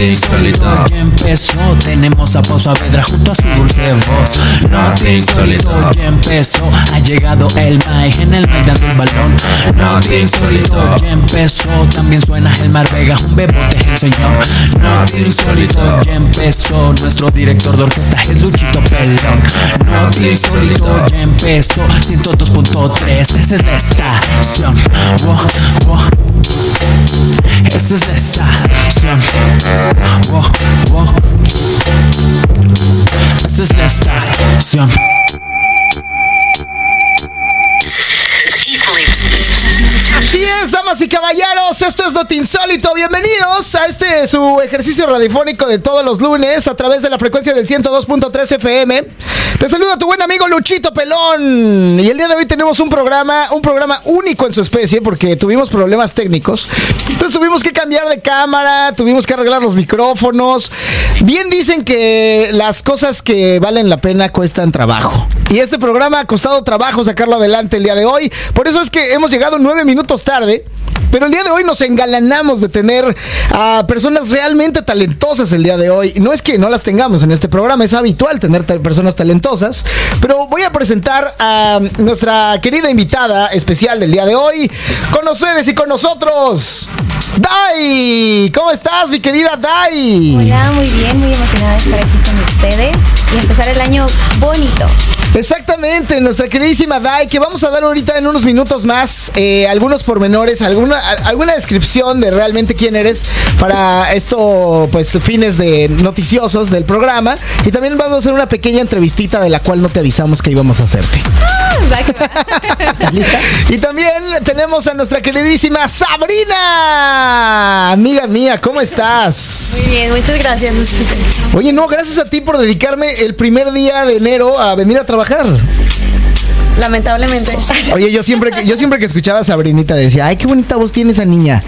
insólito ya empezó. Tenemos a Pau Saavedra junto a su dulce voz. Noti insólito ya empezó. Ha llegado el Mike en el medio del balón. Noti insólito ya empezó. También suena el Mar Vega, un bebote el señor. Noti insólito ya empezó. Nuestro director de orquesta es Luchito Pelón. Noti insólito ya empezó. 102.3, esa es la estación. Wow, wow. Así es, damas y caballeros, esto es Not Insólito. Bienvenidos a este su ejercicio radiofónico de todos los lunes a través de la frecuencia del 102.3 FM. Te saluda tu buen amigo Luchito Pelón. Y el día de hoy tenemos un programa, un programa único en su especie porque tuvimos problemas técnicos. Entonces tuvimos que cambiar de cámara, tuvimos que arreglar los micrófonos. Bien dicen que las cosas que valen la pena cuestan trabajo. Y este programa ha costado trabajo sacarlo adelante el día de hoy. Por eso es que hemos llegado nueve minutos tarde. Pero el día de hoy nos engalanamos de tener a personas realmente talentosas el día de hoy. No es que no las tengamos en este programa, es habitual tener personas talentosas. Pero voy a presentar a nuestra querida invitada especial del día de hoy. Con ustedes y con nosotros, Dai. ¿Cómo estás, mi querida Dai? Hola, muy bien, muy emocionada de estar aquí con ustedes y empezar el año bonito. Exactamente, nuestra queridísima Dai, que vamos a dar ahorita en unos minutos más eh, algunos pormenores, alguna, descripción de realmente quién eres para esto, pues fines de noticiosos del programa. Y también vamos a hacer una pequeña entrevistita de la cual no te avisamos que íbamos a hacerte. Va que va. Y también tenemos a nuestra queridísima Sabrina. Amiga mía, ¿cómo estás? Muy bien, muchas gracias. Oye, no, gracias a ti por dedicarme el primer día de enero a venir a trabajar. Lamentablemente. Oye, yo siempre que, yo siempre que escuchaba a Sabrinita decía, ay, qué bonita voz tiene esa niña.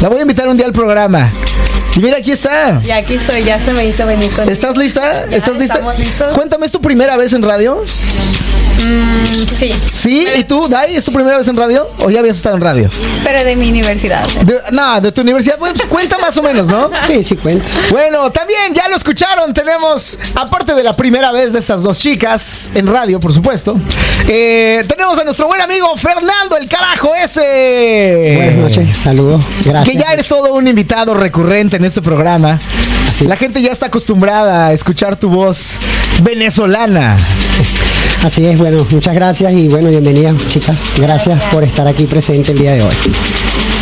La voy a invitar un día al programa. Y mira, aquí está. Y aquí estoy, ya se me hizo venir con ¿Estás lista? Ya, ¿Estás lista? listos. Cuéntame, ¿es tu primera vez en radio? Sí, ¿Sí? ¿Y tú, Dai, es tu primera vez en radio? ¿O ya habías estado en radio? pero de mi universidad. De- no, de tu universidad. Bueno, pues cuenta más o menos, ¿no? Sí, sí cuenta. Bueno, también ya lo escucharon. Tenemos, aparte de la primera vez de estas dos chicas, en radio, por supuesto, eh, tenemos a nuestro buen amigo Fernando, el carajo ese. Buenas noches, saludos, gracias. Que ya eres todo un invitado recurrente en este programa. Así. La gente ya está acostumbrada a escuchar tu voz venezolana. Así es, bueno, muchas gracias y bueno, bienvenidas chicas. Gracias por estar aquí presente el día de hoy.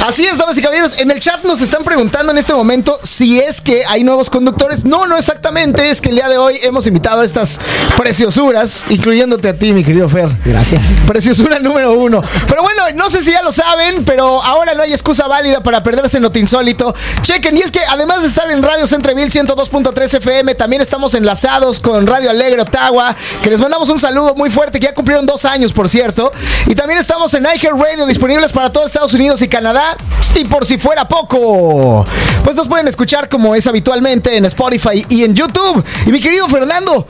Así es, damas y caballeros. En el chat nos están preguntando en este momento si es que hay nuevos conductores. No, no exactamente. Es que el día de hoy hemos invitado a estas preciosuras, incluyéndote a ti, mi querido Fer. Gracias. Preciosura número uno. Pero bueno, no sé si ya lo saben, pero ahora no hay excusa válida para perderse Noti Insólito. Chequen, y es que además de estar en Radio Centreville 102.3 FM, también estamos enlazados con Radio Alegre Ottawa, que les mandamos un saludo muy fuerte, que ya cumplieron dos años, por cierto. Y también estamos en iHeart Radio, disponibles para todo Estados Unidos y Canadá. Y por si fuera poco, pues nos pueden escuchar como es habitualmente en Spotify y en YouTube. Y mi querido Fernando,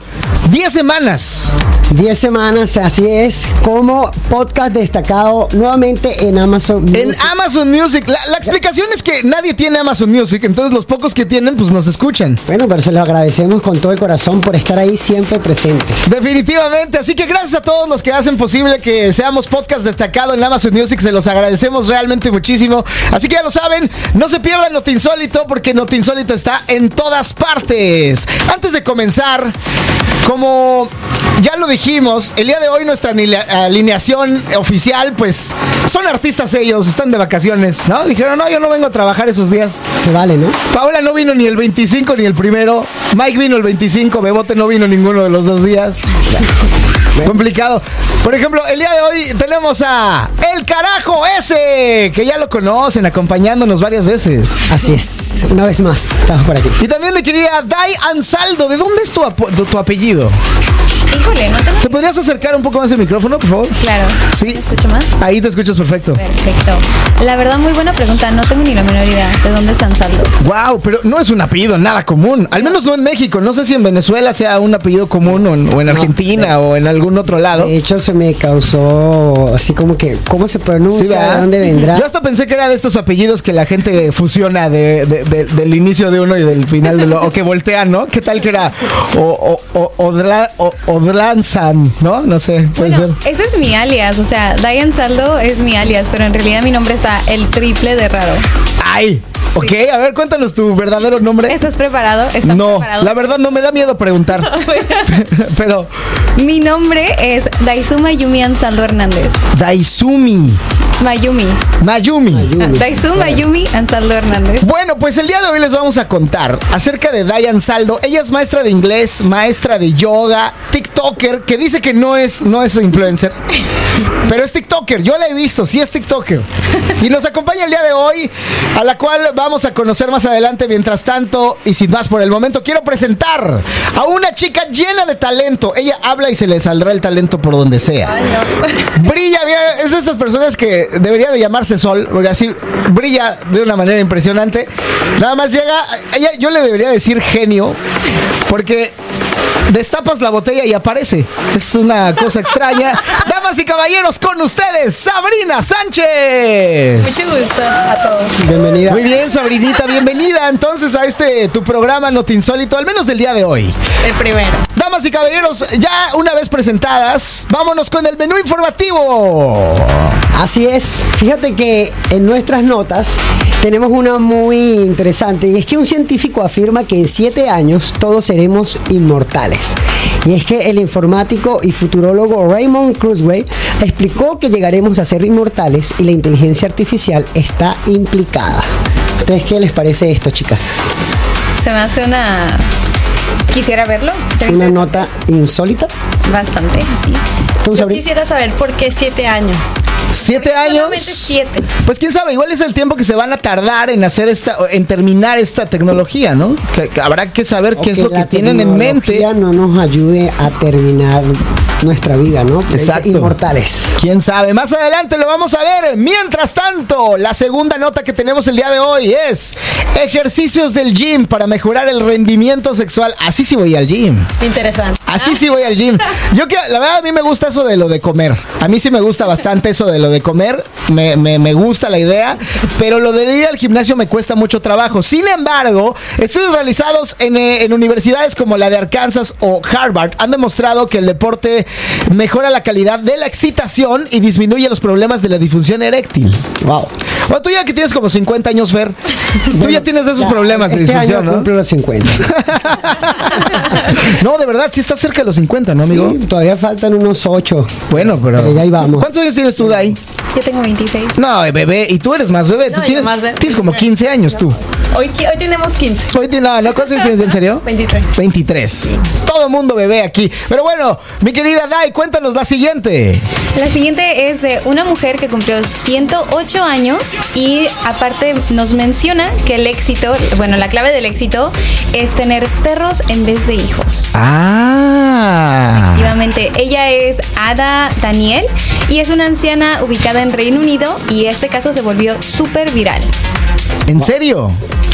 10 semanas. 10 semanas, así es, como podcast destacado nuevamente en Amazon En Music. Amazon Music. La, la explicación es que nadie tiene Amazon Music, entonces los pocos que tienen, pues nos escuchan. Bueno, pero se lo agradecemos con todo el corazón por estar ahí siempre presentes. Definitivamente, así que gracias a todos los que hacen posible que seamos podcast destacado en Amazon Music, se los agradecemos realmente muchísimo. Así que ya lo saben, no se pierdan Noti Insólito porque Noti Insólito está en todas partes. Antes de comenzar, como ya lo dijimos, el día de hoy nuestra alineación oficial, pues son artistas ellos, están de vacaciones, ¿no? Dijeron, no, yo no vengo a trabajar esos días. Se vale, ¿no? Paola no vino ni el 25 ni el primero. Mike vino el 25. Bebote no vino ninguno de los dos días. Complicado. Por ejemplo, el día de hoy tenemos a El Carajo ese, que ya lo conocen, acompañándonos varias veces. Así es, una vez más, estamos por aquí. Y también me quería Dai Ansaldo. ¿De dónde es tu, apo- tu- tu apellido? Híjole, no tengo. ¿Te podrías acercar un poco más el micrófono, por favor? Claro. Sí. ¿Me escucho más? Ahí te escuchas perfecto. Perfecto. La verdad, muy buena pregunta. No tengo ni la menor idea de dónde es San Saldo. Wow, pero no es un apellido nada común. Al menos no en México. No sé si en Venezuela sea un apellido común o en, o en Argentina o en algún algún otro lado. De hecho, se me causó así como que, ¿cómo se pronuncia? Sí, ¿verdad? ¿De dónde vendrá? Yo hasta pensé que era de estos apellidos que la gente fusiona de, de- de- del inicio de uno y del final de lo, o que voltean, ¿no? ¿Qué tal que era o, o, o, ¿no? No sé, puede Bueno, ser. ese es mi alias, o sea, Diane Saldo es mi alias, pero en realidad mi nombre está el triple de raro. Ay, ok, a ver, cuéntanos tu verdadero nombre. ¿Estás preparado? ¿Estás No, preparado? la verdad no me da miedo preguntar. Pero Mi nombre es Daisuma Yumi Ansaldo Hernández. Daizumi, Mayumi. Mayumi. Ah, Daisuma Yumi Ansaldo Hernández. Bueno, pues el día de hoy les vamos a contar acerca de Diane Saldo. Ella es maestra de inglés, maestra de yoga, TikToker, que dice que no es, no es influencer, pero es TikToker. Yo la he visto, sí es TikToker. Y nos acompaña el día de hoy, a la cual vamos a conocer más adelante. Mientras tanto, y sin más por el momento, quiero presentar a una chica llena de talento. Ella habla y se le saldrá el talento por donde sea. Brilla, mira, es de estas personas que debería de llamarse Sol, porque así brilla de una manera impresionante. Nada más llega, ella, yo le debería decir genio, porque destapas la botella y aparece. Es una cosa extraña. Damas y caballeros, con ustedes, Sabrina Sánchez. Mucho gusto a todos. Bienvenida. Muy bien, Sabrinita, bienvenida entonces a este tu programa Notinsólito, al menos del día de hoy. El primero. Damas y caballeros, ya una vez presentadas, vámonos con el menú informativo. Así es. Fíjate que en nuestras notas tenemos una muy interesante y es que un científico afirma que en siete años todos seremos inmortales. Y es que el informático y futurólogo Raymond Kurzweil explicó que llegaremos a ser inmortales y la inteligencia artificial está implicada. ¿Ustedes qué les parece esto, chicas? Se me hace una. Quisiera verlo. Una nota insólita. Bastante, sí. ¿Tú, Yo quisiera saber por qué siete años. ¿Siete años? Siete. Pues quién sabe, igual es el tiempo que se van a tardar en hacer esta, en terminar esta tecnología, ¿no? Que, que habrá que saber qué es lo que tienen en mente. tecnología no nos ayude a terminar nuestra vida, ¿no? Exacto. Inmortales. Quién sabe, más adelante lo vamos a ver. Mientras tanto, la segunda nota que tenemos el día de hoy es ejercicios del gym para mejorar el rendimiento sexual. Así sí voy al gym. Interesante. Así sí voy al gym. Yo que la verdad a mí me gusta eso de lo de comer. A mí sí me gusta bastante eso de lo de comer. Me, me- me gusta la idea. Pero lo de ir al gimnasio me cuesta mucho trabajo. Sin embargo, estudios realizados en, eh, en universidades como la de Arkansas o Harvard han demostrado que el deporte mejora la calidad de la excitación y disminuye los problemas de la disfunción eréctil. Wow. Bueno, tú ya que tienes como 50 años, Fer, tú ya tienes esos Ya, problemas de este disfunción, año ¿no? cumplo los 50. No, de verdad, sí estás cerca de los 50, ¿no, amigo? Sí, todavía faltan unos 8. Bueno, pero. Pero ya ahí vamos. ¿Cuántos años tienes tú, Dai? Yo tengo 26. No, bebé, y tú eres más bebé. No, tú tienes, más bebé. tienes como 15 años tú. Hoy, hoy tenemos 15. Hoy no, no, ¿cuántos años tienes en serio? 23. 23. Todo mundo bebé aquí. Pero bueno, mi querida Dai, cuéntanos la siguiente. La siguiente es de una mujer que cumplió 108 años y aparte nos menciona que el éxito, bueno, la clave del éxito es tener perros en vez de hijos. Ah. Efectivamente, ella es Ada Daniel y es una anciana ubicada en Reino Unido y este caso se volvió súper viral. ¿En serio?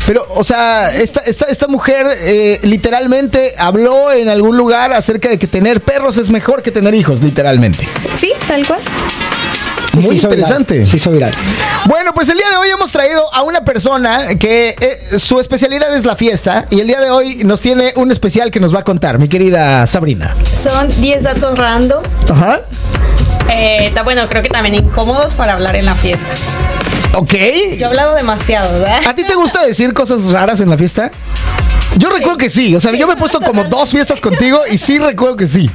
Pero, o sea, esta, esta, esta mujer eh, literalmente habló en algún lugar acerca de que tener perros es mejor que tener hijos, literalmente. Sí, tal cual. Muy viral, interesante. Se hizo viral. Bueno, pues el día de hoy hemos traído a una persona que eh, su especialidad es la fiesta y el día de hoy nos tiene un especial que nos va a contar, mi querida Sabrina. Son 10 datos random. Ajá. Eh, bueno, creo que también incómodos para hablar en la fiesta. Ok. Yo he hablado demasiado, ¿verdad? ¿A ti te gusta decir cosas raras en la fiesta? Yo recuerdo que sí, o sea, yo me he puesto como dos fiestas contigo y sí recuerdo que sí.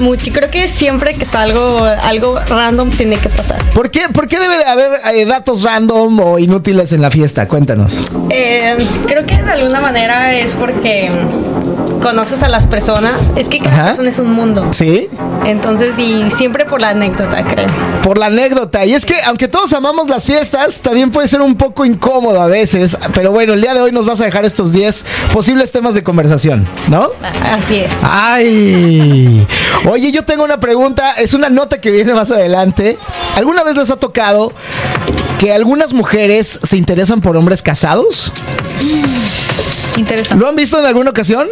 Mucho. Creo que siempre que salgo algo random tiene que pasar. ¿Por qué, por qué debe de haber eh, datos random o inútiles en la fiesta? Cuéntanos. Eh, creo que de alguna manera es porque mm, conoces a las personas. Es que cada Ajá. persona es un mundo. ¿Sí? Entonces, y siempre por la anécdota, creo. Por la anécdota. Y es que, aunque todos amamos las fiestas, también puede ser un poco incómodo a veces. Pero bueno, el día de hoy nos vas a dejar estos 10 posibles temas de conversación, ¿no? Así es. ¡Ay! Oye, yo tengo una pregunta. Es una nota que viene más adelante. ¿Alguna vez les ha tocado que algunas mujeres se interesan por hombres casados? Interesante. ¿Lo han visto en alguna ocasión?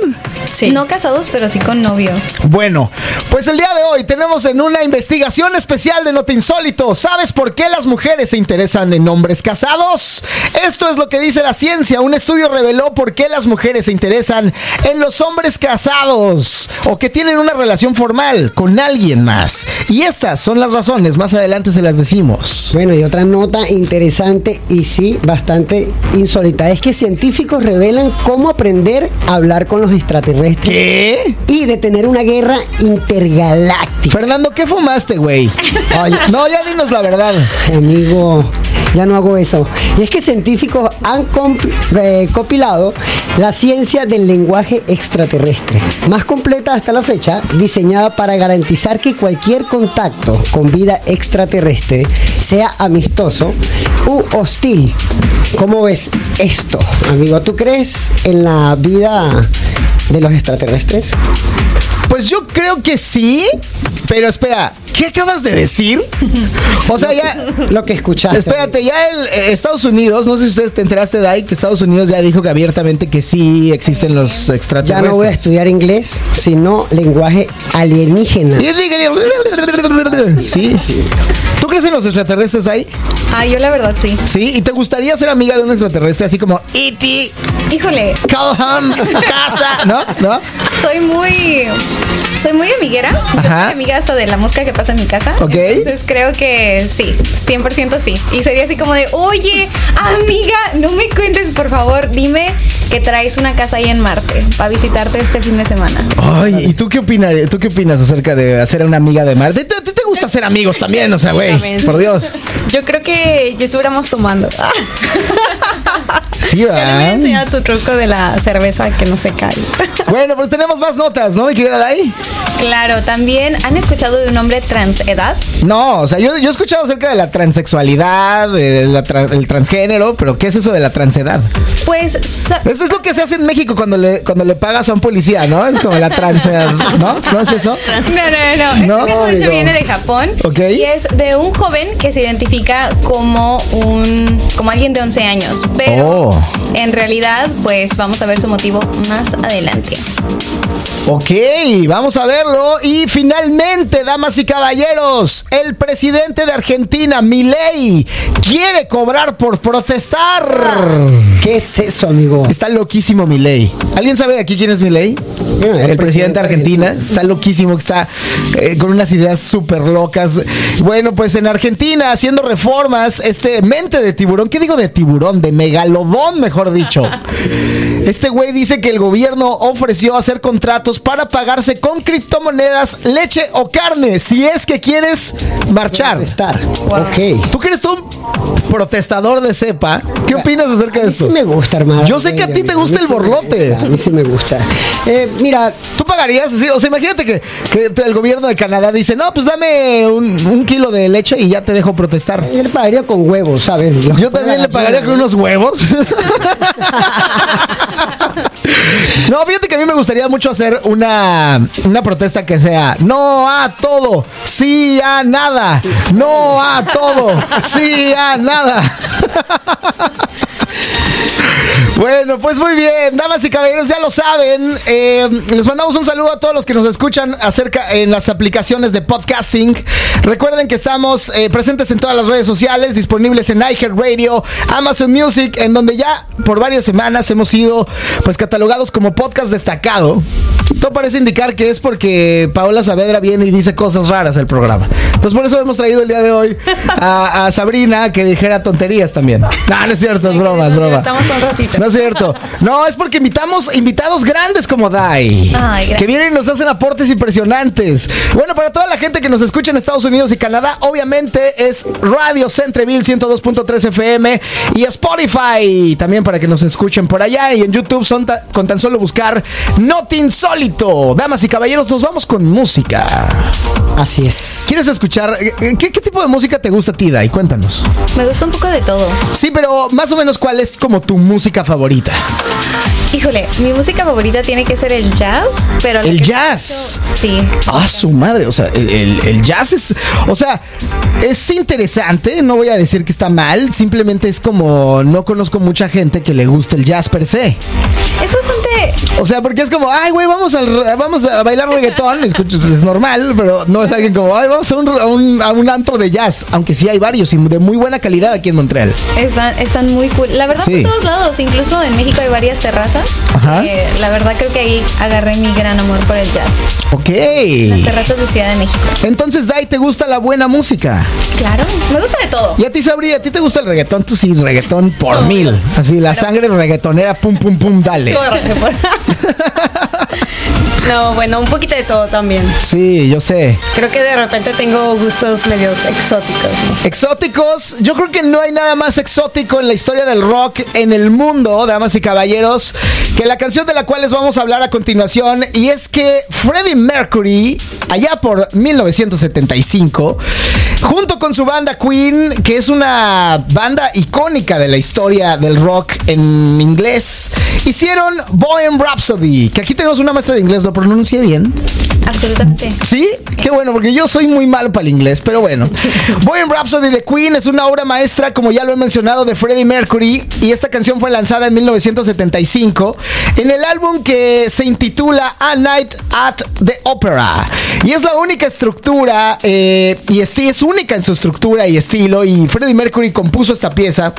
Sí. No casados, pero sí con novio. Bueno, pues el día de hoy tenemos en una investigación especial de Nota Insólito. ¿Sabes por qué las mujeres se interesan en hombres casados? Esto es lo que dice la ciencia. Un estudio reveló por qué las mujeres se interesan en los hombres casados o que tienen una relación formal con alguien más. Y estas son las razones. Más adelante se las decimos. Bueno, y otra nota interesante y sí, bastante insólita, es que científicos revelan cómo aprender a hablar con los extraterrestres ¿Qué? y detener una guerra intergaláctica. Fernando, ¿qué fumaste, güey? No, ya dinos la verdad. Amigo, ya no hago eso. Y es que científicos han eh, compilado la ciencia del lenguaje extraterrestre, más completa hasta la fecha, diseñada para garantizar que cualquier contacto con vida extraterrestre sea amistoso u hostil. ¿Cómo ves esto, amigo? ¿Tú crees en la vida de los extraterrestres? Pues yo creo que sí, pero espera, ¿qué acabas de decir? O sea, ya. Lo que escuchaste. Espérate, ya el eh, Estados Unidos, no sé si ustedes te enteraste de ahí, que Estados Unidos ya dijo que abiertamente que sí existen los Ya extraterrestres. no voy a estudiar inglés, sino lenguaje alienígena. Sí, sí. ¿Tú crees en los extraterrestres ahí? Ah, yo la verdad sí. Sí, ¿y te gustaría ser amiga de un extraterrestre así como E.T., Híjole, Calhoun, casa, ¿no? ¿No? Soy muy. Soy muy amiguera. Yo Ajá. soy amiga hasta de la mosca que pasa en mi casa. Ok. Entonces creo que sí, 100% sí. Y sería así como de, oye, amiga, no me cuentes, por favor, dime que traes una casa ahí en Marte para visitarte este fin de semana. Ay, ¿y tú qué opinas? ¿Tú qué opinas acerca de hacer una amiga de Marte? ¿A ti te gusta ser amigos también? O sea, güey, por Dios. Yo creo que ya estuviéramos tomando. Sí, Ya le voy a ¿verdad? enseñar tu truco de la cerveza que no se cae. Bueno, pues tenemos más notas, ¿no, mi querida Dai? Claro, también han escuchado de un hombre transedad. No, o sea, yo, yo he escuchado acerca de la transexualidad, de la tra- el transgénero, pero ¿qué es eso de la transedad? Pues Eso es lo que se hace en México cuando le, cuando le pagas a un policía, ¿no? Es como la transedad, ¿no? ¿No es eso? No, no, no. No, Este de hecho amigo. viene de Japón. Ok. Y es de un joven que se identifica como un como alguien de 11 años. Pero Oh. En realidad, pues vamos a ver su motivo más adelante. Ok, vamos a verlo. Y finalmente, damas y caballeros, el presidente de Argentina, Milei, quiere cobrar por protestar. ¿Qué es eso, amigo? Está loquísimo Milei. ¿Alguien sabe de aquí quién es Milei? Bueno, el, presidente de Argentina. Está loquísimo, está eh, con unas ideas súper locas. Bueno, pues en Argentina, haciendo reformas, este mente de tiburón, ¿qué digo de tiburón? De megalodón, mejor dicho. Este güey dice que el gobierno ofreció hacer contratos para pagarse con criptomonedas, leche o carne, si es que quieres marchar. Estar. Wow. Ok. Tú que eres tú un protestador de cepa, ¿qué opinas acerca A de mí sí me gusta, hermano. Yo sé que a ti te gusta sí el borlote. A mí sí me gusta. Eh, mira, ¿Tú pagarías así? O sea, imagínate que, el gobierno de Canadá dice, no, pues dame un, un kilo de leche y ya te dejo protestar. yo le pagaría con huevos, ¿sabes? Los Yo también le pagaría con unos huevos. No, fíjate que a mí me gustaría mucho hacer una, una protesta que sea no a todo, sí a nada, no a todo, sí a nada. Bueno, pues muy bien, damas y caballeros, ya lo saben. eh, les mandamos un saludo a todos los que nos escuchan acerca en las aplicaciones de podcasting. Recuerden que estamos eh, presentes en todas las redes sociales, disponibles en iHeartRadio, Amazon Music, en donde ya por varias semanas hemos sido pues catalogados como podcast destacado. Todo parece indicar que es porque Paola Saavedra viene y dice cosas raras al programa. Entonces por eso hemos traído el día de hoy a, a Sabrina que dijera tonterías también. No, no es cierto, es broma, es broma. Estamos un ratito. No es cierto. No, es porque invitamos invitados grandes como Dai. Ay, gracias. que vienen y nos hacen aportes impresionantes. Bueno, para toda la gente que nos escucha en Estados Unidos y Canadá, obviamente es Radio Centreville 102.3 FM y Spotify. También para que nos escuchen por allá. Y en YouTube son ta- con tan solo buscar Not Insólito. Damas y caballeros, nos vamos con música. Así es. ¿Quieres escuchar? eh, ¿Qué, qué tipo de música te gusta a ti, Dai? Cuéntanos. Me gusta un poco de todo. Sí, pero más o menos, ¿cuál es como tu música favorita? Híjole, mi música favorita tiene que ser el jazz, pero... El jazz. escucho- Sí. Ah, su madre, o sea, el, el- el jazz es, o sea, es interesante, no voy a decir que está mal, simplemente es como, no conozco mucha gente que le guste el jazz per se. Es bastante O sea, porque es como, ay, güey, vamos, al, vamos a bailar reggaetón. Es normal, pero no es alguien como, ay, vamos a un, a un, a un antro de jazz. Aunque sí hay varios y de muy buena calidad aquí en Montreal. Están, están muy cool. La verdad, Sí. por todos lados. Incluso en México hay varias terrazas. Ajá. Eh, la verdad, creo que ahí agarré mi gran amor por el jazz. Las Ok. terrazas de Ciudad de México. Entonces, Dai, ¿te gusta la buena música? Claro. Me gusta de todo. Y a ti, Sabri, ¿a ti te gusta el reggaetón? Tú sí, reggaetón por mil. Así, la sangre reggaetonera, pum, pum, pum, dale. No, bueno, un poquito de todo también. Sí, yo sé. Creo que de repente tengo gustos medios exóticos. ¿no? Exóticos, yo creo que no hay nada más exótico en la historia del rock en el mundo, damas y caballeros, que la canción de la cual les vamos a hablar a continuación. Y es que Freddie Mercury, allá por 1975, junto con su banda Queen, que es una banda icónica de la historia del rock en inglés, hicieron Bohem Rhapsody, que aquí tenemos una maestra de inglés, ¿lo pronuncié bien? Absolutamente. ¿Sí? Qué bueno, porque yo soy muy malo para el inglés, pero bueno. Bohem Rhapsody de Queen es una obra maestra, como ya lo he mencionado, de Freddie Mercury, y esta canción fue lanzada en 1975 en el álbum que se intitula A Night at the Opera. Y es la única estructura, eh, y es única en su estructura y estilo, y Freddie Mercury compuso esta pieza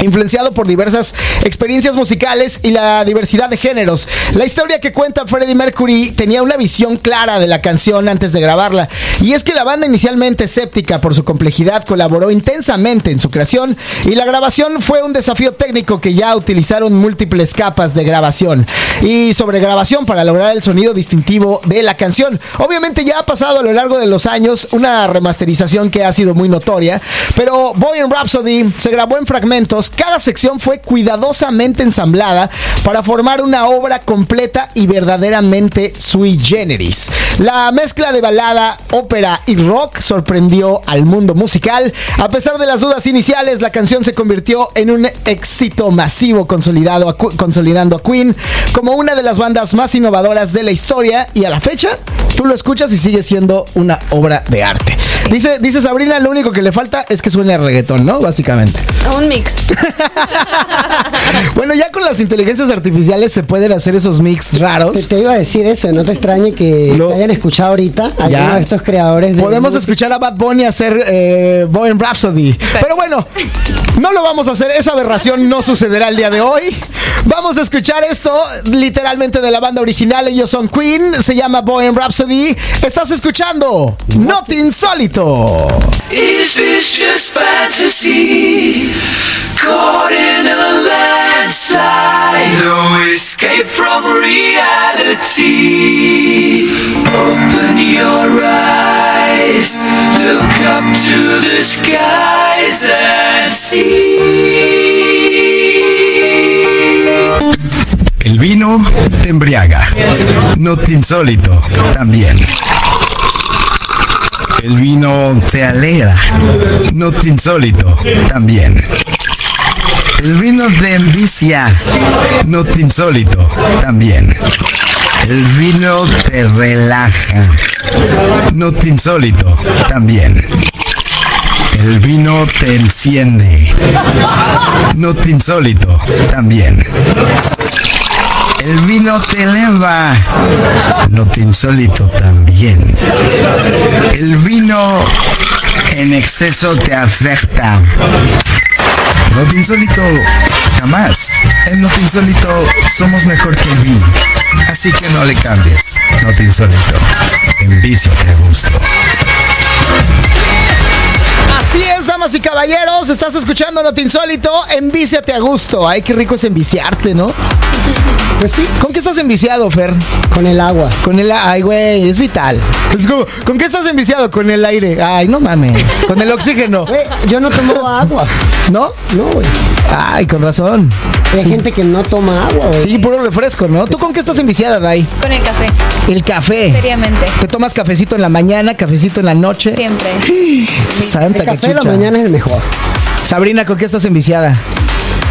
influenciado por diversas experiencias musicales y la diversidad de géneros. La historia que cuenta Freddie Mercury tenía una visión clara de la canción antes de grabarla, y es que la banda inicialmente escéptica por su complejidad colaboró intensamente en su creación y la grabación fue un desafío técnico que ya utilizaron múltiples capas de grabación y sobregrabación para lograr el sonido distintivo de la canción. Obviamente ya ha pasado a lo largo de los años una remasterización que ha sido muy notoria, pero Bohem Rhapsody se grabó en fragmentos, cada sección fue cuidadosamente ensamblada para formar una obra completa y verdaderamente sui generis. La mezcla de balada, ópera y rock sorprendió al mundo musical. A pesar de las dudas iniciales, la canción se convirtió en un éxito masivo consolidado consolidando a Queen como una de las bandas más innovadoras de la historia y a la fecha tú lo escuchas y sigue siendo una obra de arte. Dice, dice Sabrina, lo único que le falta es que suene a reggaetón, ¿no? Básicamente. Un mix. Bueno, ya con las inteligencias artificiales se pueden hacer esos mix raros. te iba a decir eso, no te extrañe que Lo- te hayan escuchado ahorita Ya. algunos de estos creadores de Podemos música. escuchar a Bad Bunny hacer eh, Bohem Rhapsody. Pero bueno, no lo vamos a hacer. Esa aberración no sucederá el día de hoy. Vamos a escuchar esto literalmente de la banda original. Ellos son Queen. Se llama Bohem Rhapsody. Estás escuchando Not Insólito. Is this just fantasy? Caught in a landslide, no escape from reality. Open your eyes, look up to the skies and see. El vino te embriaga, no te insólito también. El vino te alegra, no te insólito también. El vino te envicia, no te insólito también. El vino te relaja, no te insólito también. El vino te enciende, no te insólito también. El vino te eleva, no te insólito también. El vino en exceso te afecta. No te insólito jamás. En no te insólito somos mejor que el vino. Así que no le cambies. No te insólito. Envíciate a gusto. Así es, damas y caballeros. Estás escuchando Not Insólito. Envíciate a gusto. Ay, qué rico es enviciarte, ¿no? Pues sí, ¿Con qué estás enviciado, Fer? con el agua. Con el ay, güey, es vital. Es como, ¿con qué estás enviciado? Con el aire. Ay, no mames. Con el oxígeno. Güey, yo no tomo agua. ¿No? No, güey. Ay, con razón. Hay gente que no toma agua, güey. Sí, puro refresco, ¿no? ¿Tú con qué estás enviciada, Dai? Con el café, El café. seriamente. ¿Te tomas cafecito en la mañana, cafecito en la noche? Siempre. Santa El café de la mañana es el mejor. Sabrina, ¿con qué estás enviciada?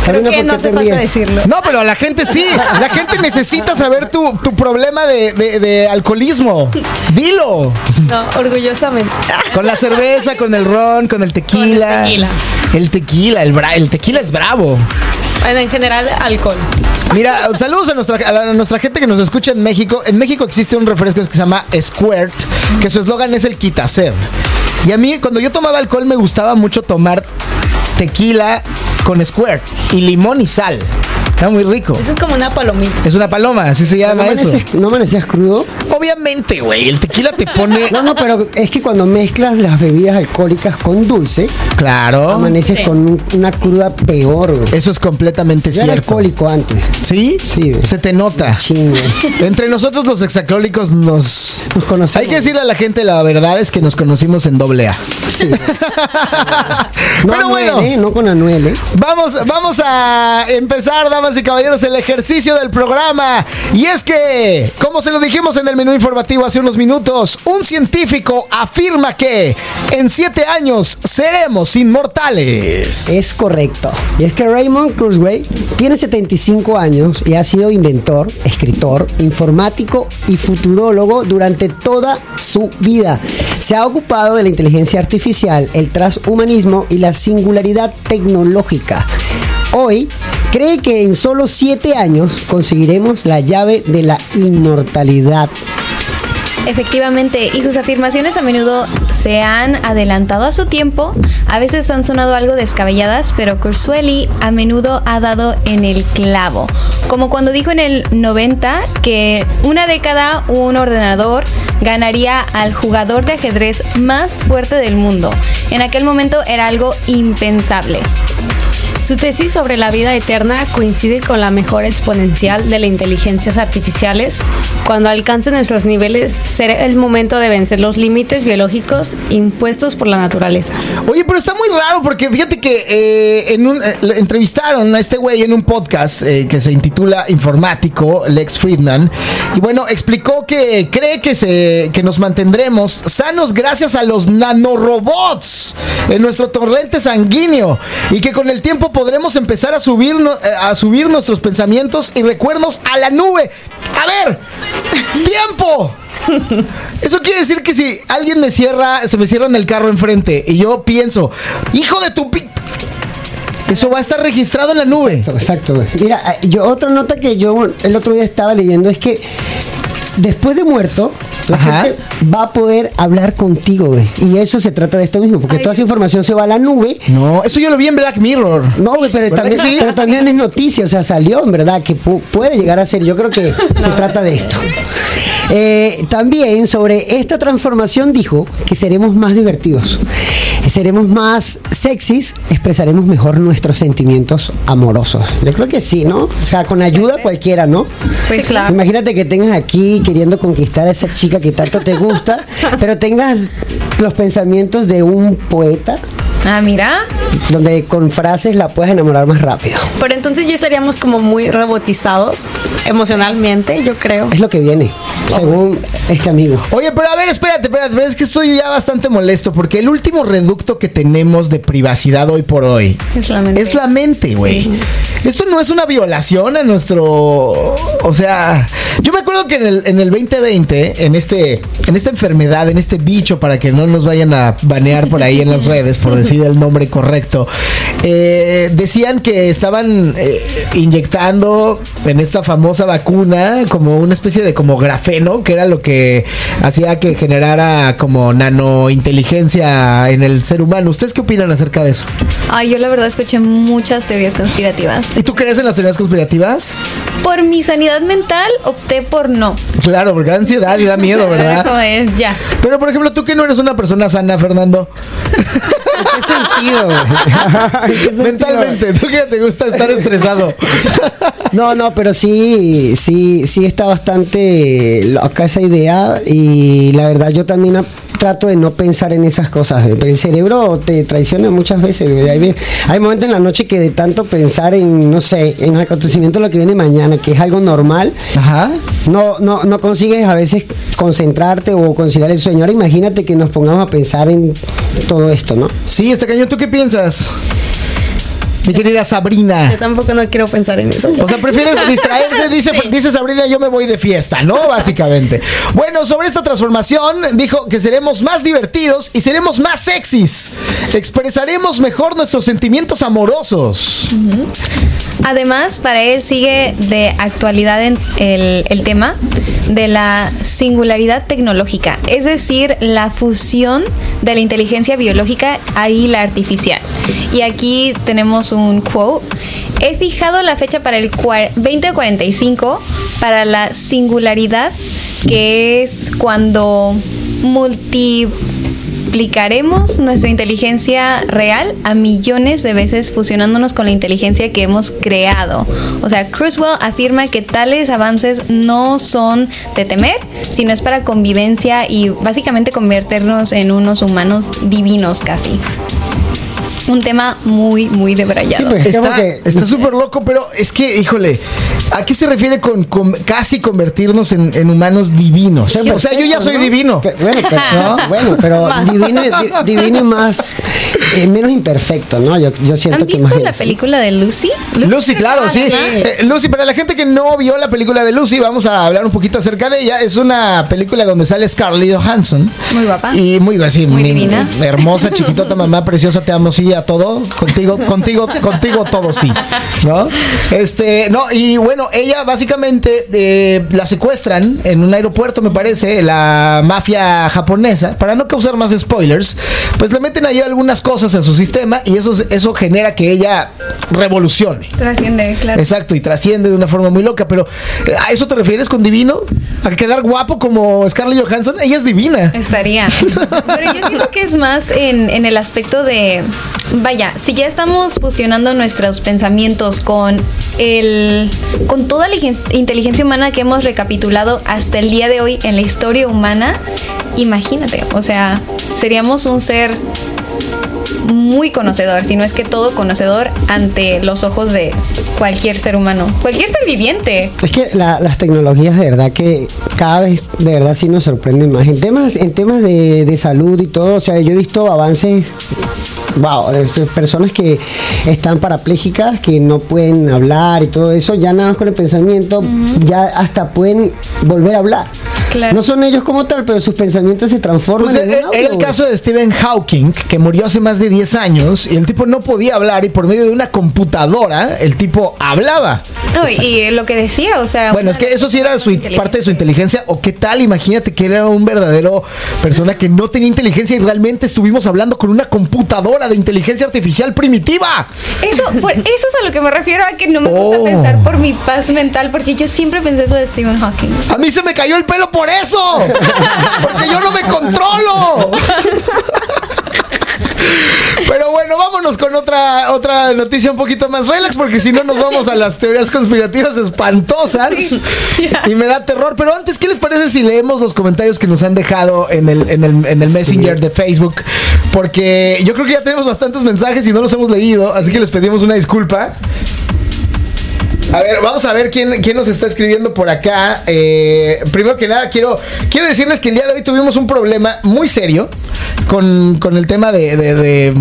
Creo Sabrina, que ¿por no qué te hace falta decirlo. No, pero a la gente sí. La gente necesita saber tu, tu problema de, de- de alcoholismo. Dilo. No, orgullosamente. Con la cerveza, con el ron, con el tequila. Con el tequila. El tequila, el, bra- el tequila es bravo. En general, alcohol. Mira, saludos a nuestra, a nuestra gente que nos escucha en México. En México existe un refresco que se llama Squirt, que su eslogan es el quitased. Y a mí, cuando yo tomaba alcohol, me gustaba mucho tomar tequila con Squirt y limón y sal. Está muy rico. Eso es como una palomita. Es una paloma, así se ¿No llama eso. ¿No amanecías crudo? Obviamente, güey, el tequila te pone... No, no, pero es que cuando mezclas las bebidas alcohólicas con dulce, Claro. amaneces Sí. con un- una cruda peor, güey. Eso es completamente Yo era cierto. alcohólico antes. ¿Sí? Sí. Se te nota. Chingue. Entre nosotros los exacalólicos nos... Nos conocemos. Hay que decirle a la gente la verdad es que nos conocimos en doble A. No Pero Anuel, bueno, ¿eh? No con Anuel, ¿eh? vamos, vamos a empezar, damas y caballeros, el ejercicio del programa. Y es que, como se lo dijimos en el menú informativo hace unos minutos, un científico afirma que en siete años seremos inmortales. Es correcto. Y es que Raymond Kurzweil tiene 75 años y ha sido inventor, escritor, informático y futurólogo durante toda su vida. Se ha ocupado de la inteligencia artificial, el transhumanismo y la singularidad tecnológica. Hoy cree que en solo 7 años conseguiremos la llave de la inmortalidad. Efectivamente, y sus afirmaciones a menudo se han adelantado a su tiempo, a veces han sonado algo descabelladas, pero Kurzweil a menudo ha dado en el clavo. Como cuando dijo en el 90 que una década un ordenador ganaría al jugador de ajedrez más fuerte del mundo. En aquel momento era algo impensable. Su tesis sobre la vida eterna coincide con la mejora exponencial de las inteligencias artificiales. Cuando alcancen nuestros niveles, será el momento de vencer los límites biológicos impuestos por la naturaleza. Oye, pero está muy raro porque fíjate que eh, eh, entrevistaron a este güey en un podcast eh, que se intitula Informático, Lex Friedman, y bueno, explicó que cree que, se, que nos mantendremos sanos gracias a los nanorobots en nuestro torrente sanguíneo y que con el tiempo podremos empezar a subir, eh, a subir nuestros pensamientos y recuerdos a la nube. A ver, tiempo. Eso quiere decir que si alguien me cierra, se me cierra en el carro enfrente y yo pienso, hijo de tu pi-", Eso va a estar registrado en la nube. Exacto, güey. Mira, eh, yo otra nota que yo el otro día estaba leyendo es que después de muerto, la Ajá. gente va a poder hablar contigo, güey. Y eso se trata de esto mismo, porque Ay. toda esa información se va a la nube. No, eso yo lo vi en Black Mirror. No, güey, pero ¿Verdad también, que sí? pero también es noticia, o sea, salió en verdad que pu- puede llegar a ser. Yo creo que se trata de esto. Eh, también sobre esta transformación dijo que seremos más divertidos, seremos más sexys, expresaremos mejor nuestros sentimientos amorosos. Yo creo que sí, ¿no? O sea, con ayuda cualquiera, ¿no? Pues Sí, claro. Imagínate que tengas aquí queriendo conquistar a esa chica que tanto te gusta, pero tengas los pensamientos de un poeta Ah, mira. donde con frases la puedes enamorar más rápido. Pero entonces ya estaríamos como muy robotizados emocionalmente, yo creo. Es lo que viene, según este amigo. Oye, pero a ver, espérate, espérate, pero es que estoy ya bastante molesto porque el último reducto que tenemos de privacidad hoy por hoy Es la mente. es la mente, güey. Esto no es una violación a nuestro, o sea, yo me acuerdo que en el, en el 2020, en este, en esta enfermedad, en este bicho, para que no nos vayan a banear por ahí en las redes por decir el nombre correcto, eh, decían que estaban eh, inyectando en esta famosa vacuna como una especie de como grafeno, que era lo que hacía que generara como nanointeligencia en el ser humano. ¿Ustedes qué opinan acerca de eso? Ay, yo la verdad escuché muchas teorías conspirativas. ¿Y tú crees en las teorías conspirativas? Por mi sanidad mental opté por no. Claro, porque da ansiedad y da miedo, Como ¿verdad? es, ya. Pero por ejemplo, tú que no eres una persona sana, Fernando, ¿En qué sentido, güey? ¿En qué sentido? mentalmente, tú que te gusta estar estresado. No, no, pero sí, sí, sí está bastante loca esa idea y la verdad yo también trato de no pensar en esas cosas. El cerebro te traiciona muchas veces. Hay, momentos en la noche que de tanto pensar en, no sé, en el acontecimiento de lo que viene mañana, que es algo normal, Ajá. no, no, no consigues a veces concentrarte o conciliar el sueño. Ahora imagínate que nos pongamos a pensar en todo esto, ¿no? Sí, este cañón, ¿tú qué piensas? Mi querida Sabrina. Yo tampoco no quiero pensar en eso. O sea, prefieres distraerte, dice, dice Sabrina, yo me voy de fiesta, ¿no? Básicamente. Bueno, sobre esta transformación, dijo que seremos más divertidos y seremos más sexys. Expresaremos mejor nuestros sentimientos amorosos. Además, para él sigue de actualidad en el, el tema de la singularidad tecnológica, es decir, la fusión de la inteligencia biológica y la artificial. Y aquí tenemos un quote. He fijado la fecha para el cua- 2045 para la singularidad, que es cuando multiplicaremos nuestra inteligencia real a millones de veces fusionándonos con la inteligencia que hemos creado. O sea, Cruiswell afirma que tales avances no son de temer, sino es para convivencia y básicamente convertirnos en unos humanos divinos casi. Un tema muy, muy debrayado. pues, Está está súper loco, pero es que, híjole, ¿a qué se refiere con, con casi convertirnos en, en humanos divinos? O sea, yo ya soy ¿no? divino. Que- bueno, pero, ¿No? bueno, pero divino, di- divino y más, eh, menos imperfecto, ¿no? Yo, yo siento ¿Han que visto más la película de Lucy? Lucy, claro, sí. Eh, Lucy, para la gente que no vio la película de Lucy, vamos a hablar un poquito acerca de ella. Es una película donde sale Scarlett Johansson. Muy guapa. Y muy así, Muy mi- divina. hermosa, chiquitota, mamá preciosa, te amo, sí, a todo. Contigo, contigo, contigo todo sí. ¿No? Este, no, y bueno, ella básicamente eh, la secuestran en un aeropuerto, me parece, la mafia japonesa. Para no causar más spoilers, pues le meten ahí algunas cosas en su sistema y eso, eso genera que ella revolucione. Trasciende, claro. Exacto, y trasciende de una forma muy loca, pero eh, ¿a eso te refieres con divino? ¿A quedar guapo como Scarlett Johansson? Ella es divina. Estaría. Pero yo siento que es más en, en el aspecto de, vaya, si ya estamos fusionando nuestros pensamientos con el, con toda la igen- inteligencia humana que hemos recapitulado hasta el día de hoy en la historia humana, imagínate, o sea, seríamos un ser muy conocedor, si no es que todo conocedor ante los ojos de cualquier ser humano, cualquier ser viviente. Es que la- las tecnologías de verdad que cada vez de verdad sí nos sorprenden más. En temas, en temas de, de salud y todo, o sea, yo he visto avances, wow, personas que están parapléjicas, que no pueden hablar y todo eso, ya nada más con el pensamiento, ya hasta pueden volver a hablar. Claro. No son ellos como tal, pero sus pensamientos se transforman Pues, en eh, era el caso de Stephen Hawking, que murió hace más de 10 años y el tipo no podía hablar y por medio de una computadora el tipo hablaba. No, y, y lo que decía, o sea... Bueno, es que eso sí era su, parte de su inteligencia. ¿O qué tal? Imagínate que era un verdadero persona que no tenía inteligencia y realmente estuvimos hablando con una computadora de inteligencia artificial primitiva. Eso, por- eso es a lo que me refiero a que no me puse Oh. a pensar por mi paz mental, porque yo siempre pensé eso de Stephen Hawking. A mí se me cayó el pelo por eso. Porque yo no me controlo. Pero bueno, vámonos con otra, otra noticia un poquito más relax, porque si no nos vamos a las teorías conspirativas espantosas y me da terror. Pero antes, ¿qué les parece si leemos los comentarios que nos han dejado en el, en el, en el Messenger de Facebook? Porque yo creo que ya tenemos bastantes mensajes y no los hemos leído, así que les pedimos una disculpa. A ver, vamos a ver quién, quién nos está escribiendo por acá. Eh, primero que nada, quiero, quiero decirles que el día de hoy tuvimos un problema muy serio con, con el tema de, de-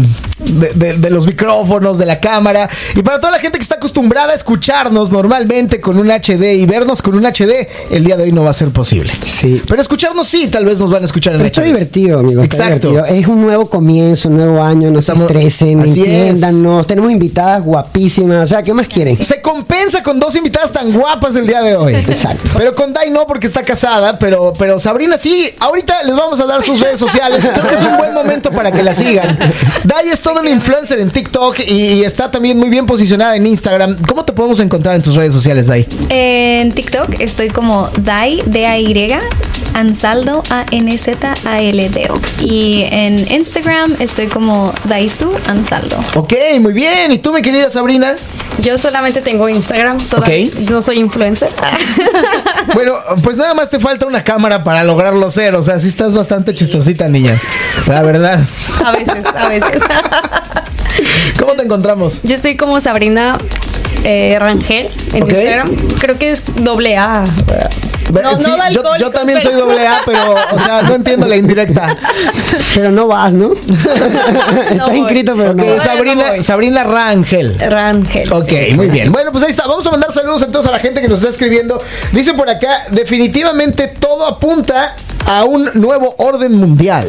de- los micrófonos, de la cámara. Y para toda la gente que está acostumbrada a escucharnos normalmente con un HD y vernos con un HD, el día de hoy no va a ser posible. Sí. Pero escucharnos sí, tal vez nos van a escuchar en Pero está HD. divertido, amigo. Exacto. divertido. Es un nuevo comienzo, un nuevo año, no Estamos- se estresen, es. entiéndanos. Tenemos invitadas guapísimas. O sea, ¿qué más quieren? Se compensa con dos invitadas tan guapas el día de hoy. Exacto. Pero con Dai no, porque está casada. Pero, pero Sabrina sí. Ahorita les vamos a dar sus redes sociales. Creo que es un buen momento para que la sigan. Dai es todo un influencer en TikTok y, está también muy bien posicionada en Instagram. ¿Cómo te podemos encontrar en tus redes sociales, Dai? En TikTok estoy como Dai, D-A-Y, Ansaldo, A-N-Z-A-L-D-O. Y en Instagram estoy como Daisu Ansaldo. Ok, muy bien. ¿Y tú, mi querida Sabrina? Yo solamente tengo Instagram, todavía Ok. no soy influencer. Bueno, pues nada más te falta una cámara para lograrlo ser. O sea, sí estás bastante chistosita, niña. La verdad. A veces, a veces. ¿Cómo te encontramos? Yo estoy como Sabrina eh, Rangel en. Instagram. Creo que es doble A. No, no sí, yo, también soy doble A, pero, o sea, no entiendo la indirecta. Pero no vas, ¿no? Estás voy. inscrito, pero no Ok, vas. Sabrina. Sabrina Rangel. Rangel. Ok, sí. muy bien. Bueno, pues ahí está. Vamos a mandar saludos entonces a la gente que nos está escribiendo. Dice por acá, definitivamente todo apunta a un nuevo orden mundial.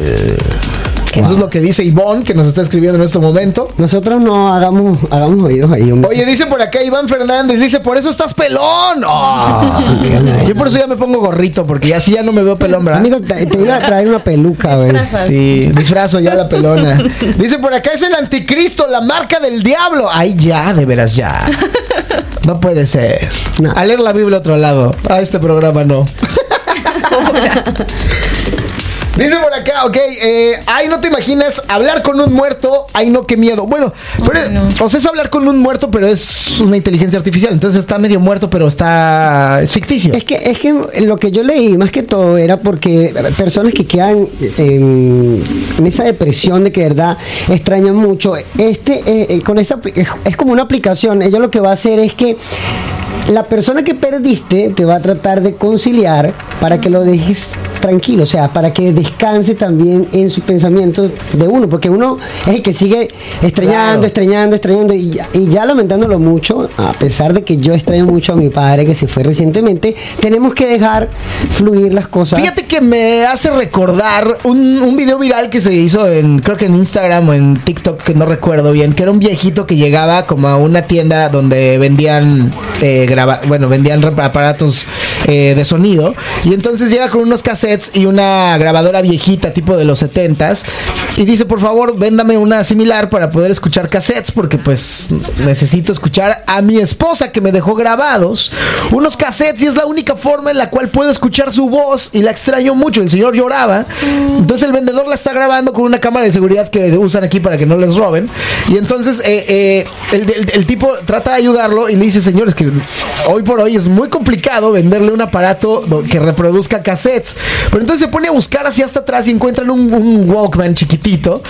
Eso es lo que dice Ivonne, que nos está escribiendo en este momento. Nosotros no hagamos, hagamos oídos ahí, hombre. Oye, dice por acá Iván Fernández, dice, por eso estás pelón. Oh, yo por eso ya me pongo gorrito, porque así ya no me veo pelón, ¿verdad? Amigo, te, te iba a traer una peluca, güey. Sí, disfrazo ya la pelona. Dice por acá es el anticristo, la marca del diablo. Ay, ya, de veras ya. No puede ser. No. A leer la Biblia a otro lado. A este programa no. Dice por acá, ok, eh, ay, no te imaginas hablar con un muerto, ay, no, qué miedo. Bueno, pero, o sea, es hablar con un muerto, pero es una inteligencia artificial, entonces está medio muerto, pero está, es ficticio. Es que, es que lo que yo leí más que todo era porque personas que quedan en, en esa depresión de que de verdad extrañan mucho, este eh, eh, con esa es como una aplicación, ella lo que va a hacer es que la persona que perdiste te va a tratar de conciliar para que lo dejes tranquilo, o sea, para que descanse también en sus pensamientos de uno, porque uno es el que sigue extrañando, Claro. extrañando, extrañando y ya, y ya lamentándolo mucho, a pesar de que yo extraño mucho a mi padre que se fue recientemente, tenemos que dejar fluir las cosas. Fíjate que me hace recordar un, un video viral que se hizo en, creo que en Instagram o en TikTok, que no recuerdo bien, que era un viejito que llegaba como a una tienda donde vendían, eh, graba- bueno, vendían aparatos eh, de sonido. Y entonces llega con unos cassettes y una grabadora viejita, tipo de los 70s. Y dice, por favor, véndame una similar para poder escuchar cassettes, porque pues necesito escuchar a mi esposa que me dejó grabados unos cassettes y es la única forma en la cual puedo escuchar su voz y la extraño mucho. El señor lloraba. Entonces el vendedor la está grabando con una cámara de seguridad que usan aquí para que no les roben. Y entonces eh, eh, el, el- tipo trata de ayudarlo y le dice, señores, que hoy por hoy es muy complicado venderle un aparato que reproduzca cassettes. Pero entonces se pone a buscar hacia hasta atrás y encuentran un, un Walkman chiquitito.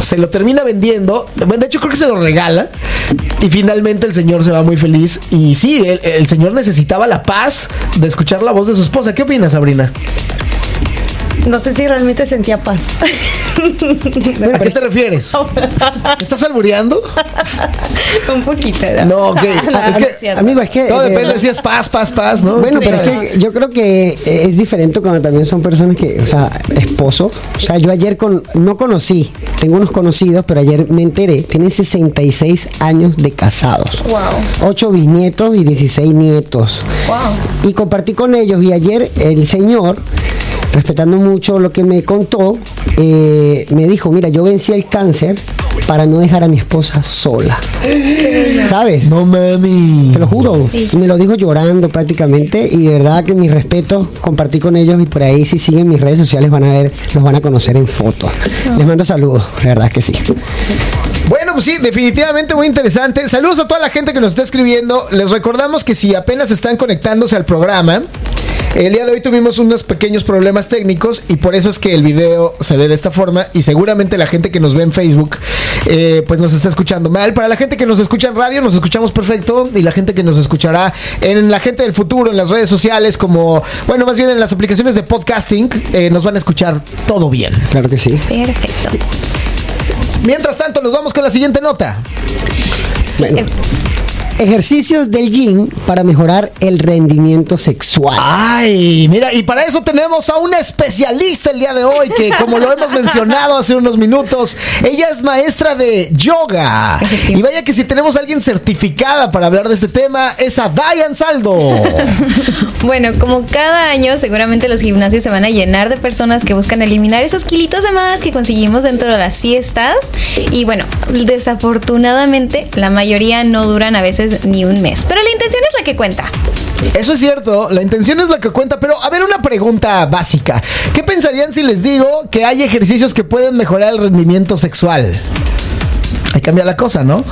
Se lo termina vendiendo. Bueno, de hecho creo que se lo regala. Y finalmente el señor se va muy feliz. Y sí, el, el señor necesitaba la paz de escuchar la voz de su esposa. ¿Qué opinas, Sabrina? No sé si realmente sentía paz. ¿A qué te refieres? ¿Estás albureando? Un poquito. No, ok. No, es no que, es cierto. Amigo, es que todo de depende si es paz, paz, paz, ¿no? Bueno, ¿Quién pero sabe? es que yo creo que es diferente cuando también son personas que, o sea, esposos. O sea, yo ayer con, no conocí, tengo unos conocidos, pero ayer me enteré, tienen 66 años de casados. Wow. 8 bisnietos y 16 nietos. Wow. Y compartí con ellos y ayer el señor, respetando mucho lo que me contó, eh, me dijo, mira, yo vencí el cáncer para no dejar a mi esposa sola. ¿Sabes? No mami. Te lo juro, me lo dijo llorando prácticamente y de verdad que mi respeto compartí con ellos y por ahí si siguen mis redes sociales van a ver, los van a conocer en foto. Les mando saludos, de verdad que sí. Bueno, pues sí, definitivamente muy interesante. Saludos a toda la gente que nos está escribiendo. Les recordamos que si apenas están conectándose al programa, el día de hoy tuvimos unos pequeños problemas técnicos y por eso es que el video se ve de esta forma y seguramente la gente que nos ve en Facebook eh, pues nos está escuchando mal. Para la gente que nos escucha en radio nos escuchamos perfecto y la gente que nos escuchará en la gente del futuro, en las redes sociales como, bueno, más bien en las aplicaciones de podcasting, eh, nos van a escuchar todo bien. Claro que sí. Perfecto. Mientras tanto, nos vamos con la siguiente nota. Sí, Bueno. eh, Ejercicios del gym para mejorar el rendimiento sexual. Ay, mira, y para eso tenemos a una especialista el día de hoy, que como lo hemos mencionado hace unos minutos, ella es maestra de yoga. Y vaya que si tenemos a alguien certificada para hablar de este tema, es a Diane Saldo. Bueno, como cada año, seguramente los gimnasios se van a llenar de personas que buscan eliminar esos kilitos de más que conseguimos dentro de las fiestas. Y bueno, desafortunadamente, la mayoría no duran a veces ni un mes. Pero la intención es la que cuenta. Eso es cierto, la intención es la que cuenta, pero a ver una pregunta básica. ¿Qué pensarían si les digo que hay ejercicios que pueden mejorar el rendimiento sexual? Ahí cambia la cosa, ¿no?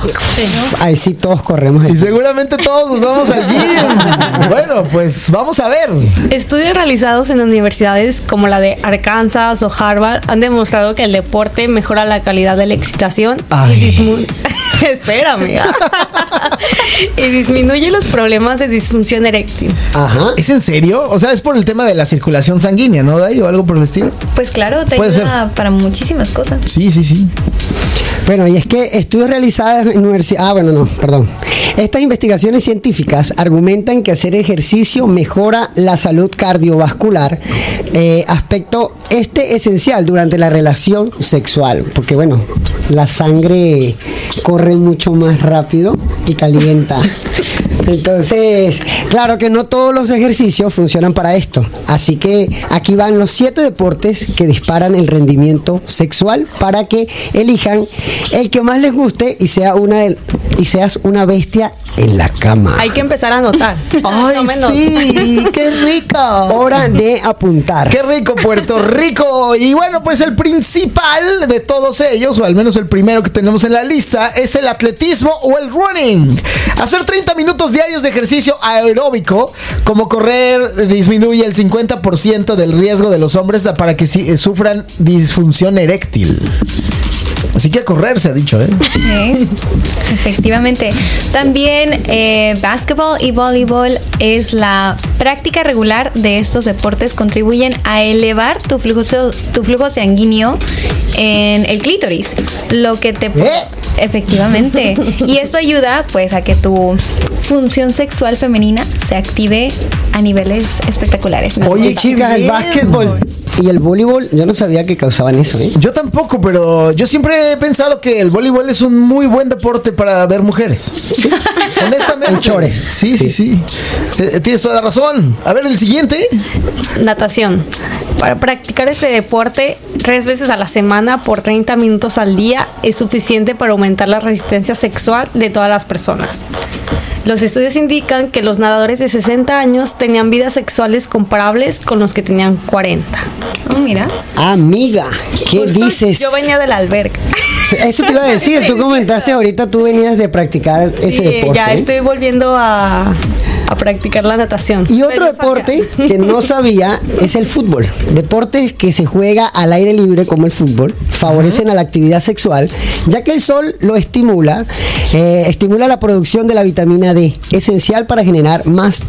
Ahí sí todos corremos. Y seguramente todos nos vamos al gym. Bueno, pues vamos a ver. Estudios realizados en universidades como la de Arkansas o Harvard han demostrado que el deporte mejora la calidad de la excitación Ay. y disminuye. Espérame. y disminuye los problemas de disfunción eréctil. Ajá. ¿Es en serio? O sea, es por el tema de la circulación sanguínea, ¿no, Day? O algo por el estilo. Pues claro, te Puede ayuda para muchísimas cosas. Sí, sí, sí. Bueno, y es que estudios realizados en universidad. Ah, bueno, no, perdón. Estas investigaciones científicas argumentan que hacer ejercicio mejora la salud cardiovascular, eh, aspecto este esencial durante la relación sexual, porque bueno, la sangre corre mucho más rápido y calienta. Entonces, claro que no todos los ejercicios funcionan para esto. Así que aquí van los siete deportes que disparan el rendimiento sexual para que elijan el que más les guste y sea una y seas una bestia en la cama. Hay que empezar a anotar. ¡Ay, No sí! ¡Qué rico! Hora de apuntar. ¡Qué rico, Puerto Rico! Y bueno, pues el principal de todos ellos, o al menos el primero que tenemos en la lista, es el atletismo o el running. Hacer 30 minutos diarios de ejercicio aeróbico, como correr, disminuye el 50% del riesgo de los hombres para que eh, sufran disfunción eréctil. Así que a correr se ha dicho, ¿eh? ¿eh? Efectivamente. También eh, básquetbol y voleibol es la práctica regular de estos deportes contribuyen a elevar tu flujo, tu flujo sanguíneo en el clítoris, lo que te ¿Eh? efectivamente y esto ayuda pues a que tu función sexual femenina se active a niveles espectaculares. Oye, chicas, el básquetbol y el voleibol, yo no sabía que causaban eso, ¿eh? Yo tampoco, pero yo siempre he pensado que el voleibol es un muy buen deporte para ver mujeres. Honestamente. En chores. Sí, sí, sí. Eh, Tienes toda la razón. A ver, el siguiente. Natación. Para practicar este deporte tres veces a la semana por 30 minutos al día es suficiente para aumentar la resistencia sexual de todas las personas. Los estudios indican que los nadadores de 60 años tenían vidas sexuales comparables con los que tenían 40. Oh, mira. Amiga, ¿qué Justo dices? Yo venía del albergue. Eso te iba a decir, tú comentaste ahorita, tú venías de practicar ese deporte. ya estoy volviendo a, a practicar la natación. Y Pero otro sabía. deporte que no sabía es el fútbol. Deportes que se juega al aire libre como el fútbol favorecen a la actividad sexual, ya que el sol lo estimula, eh, estimula la producción de la vitamina D, esencial para generar más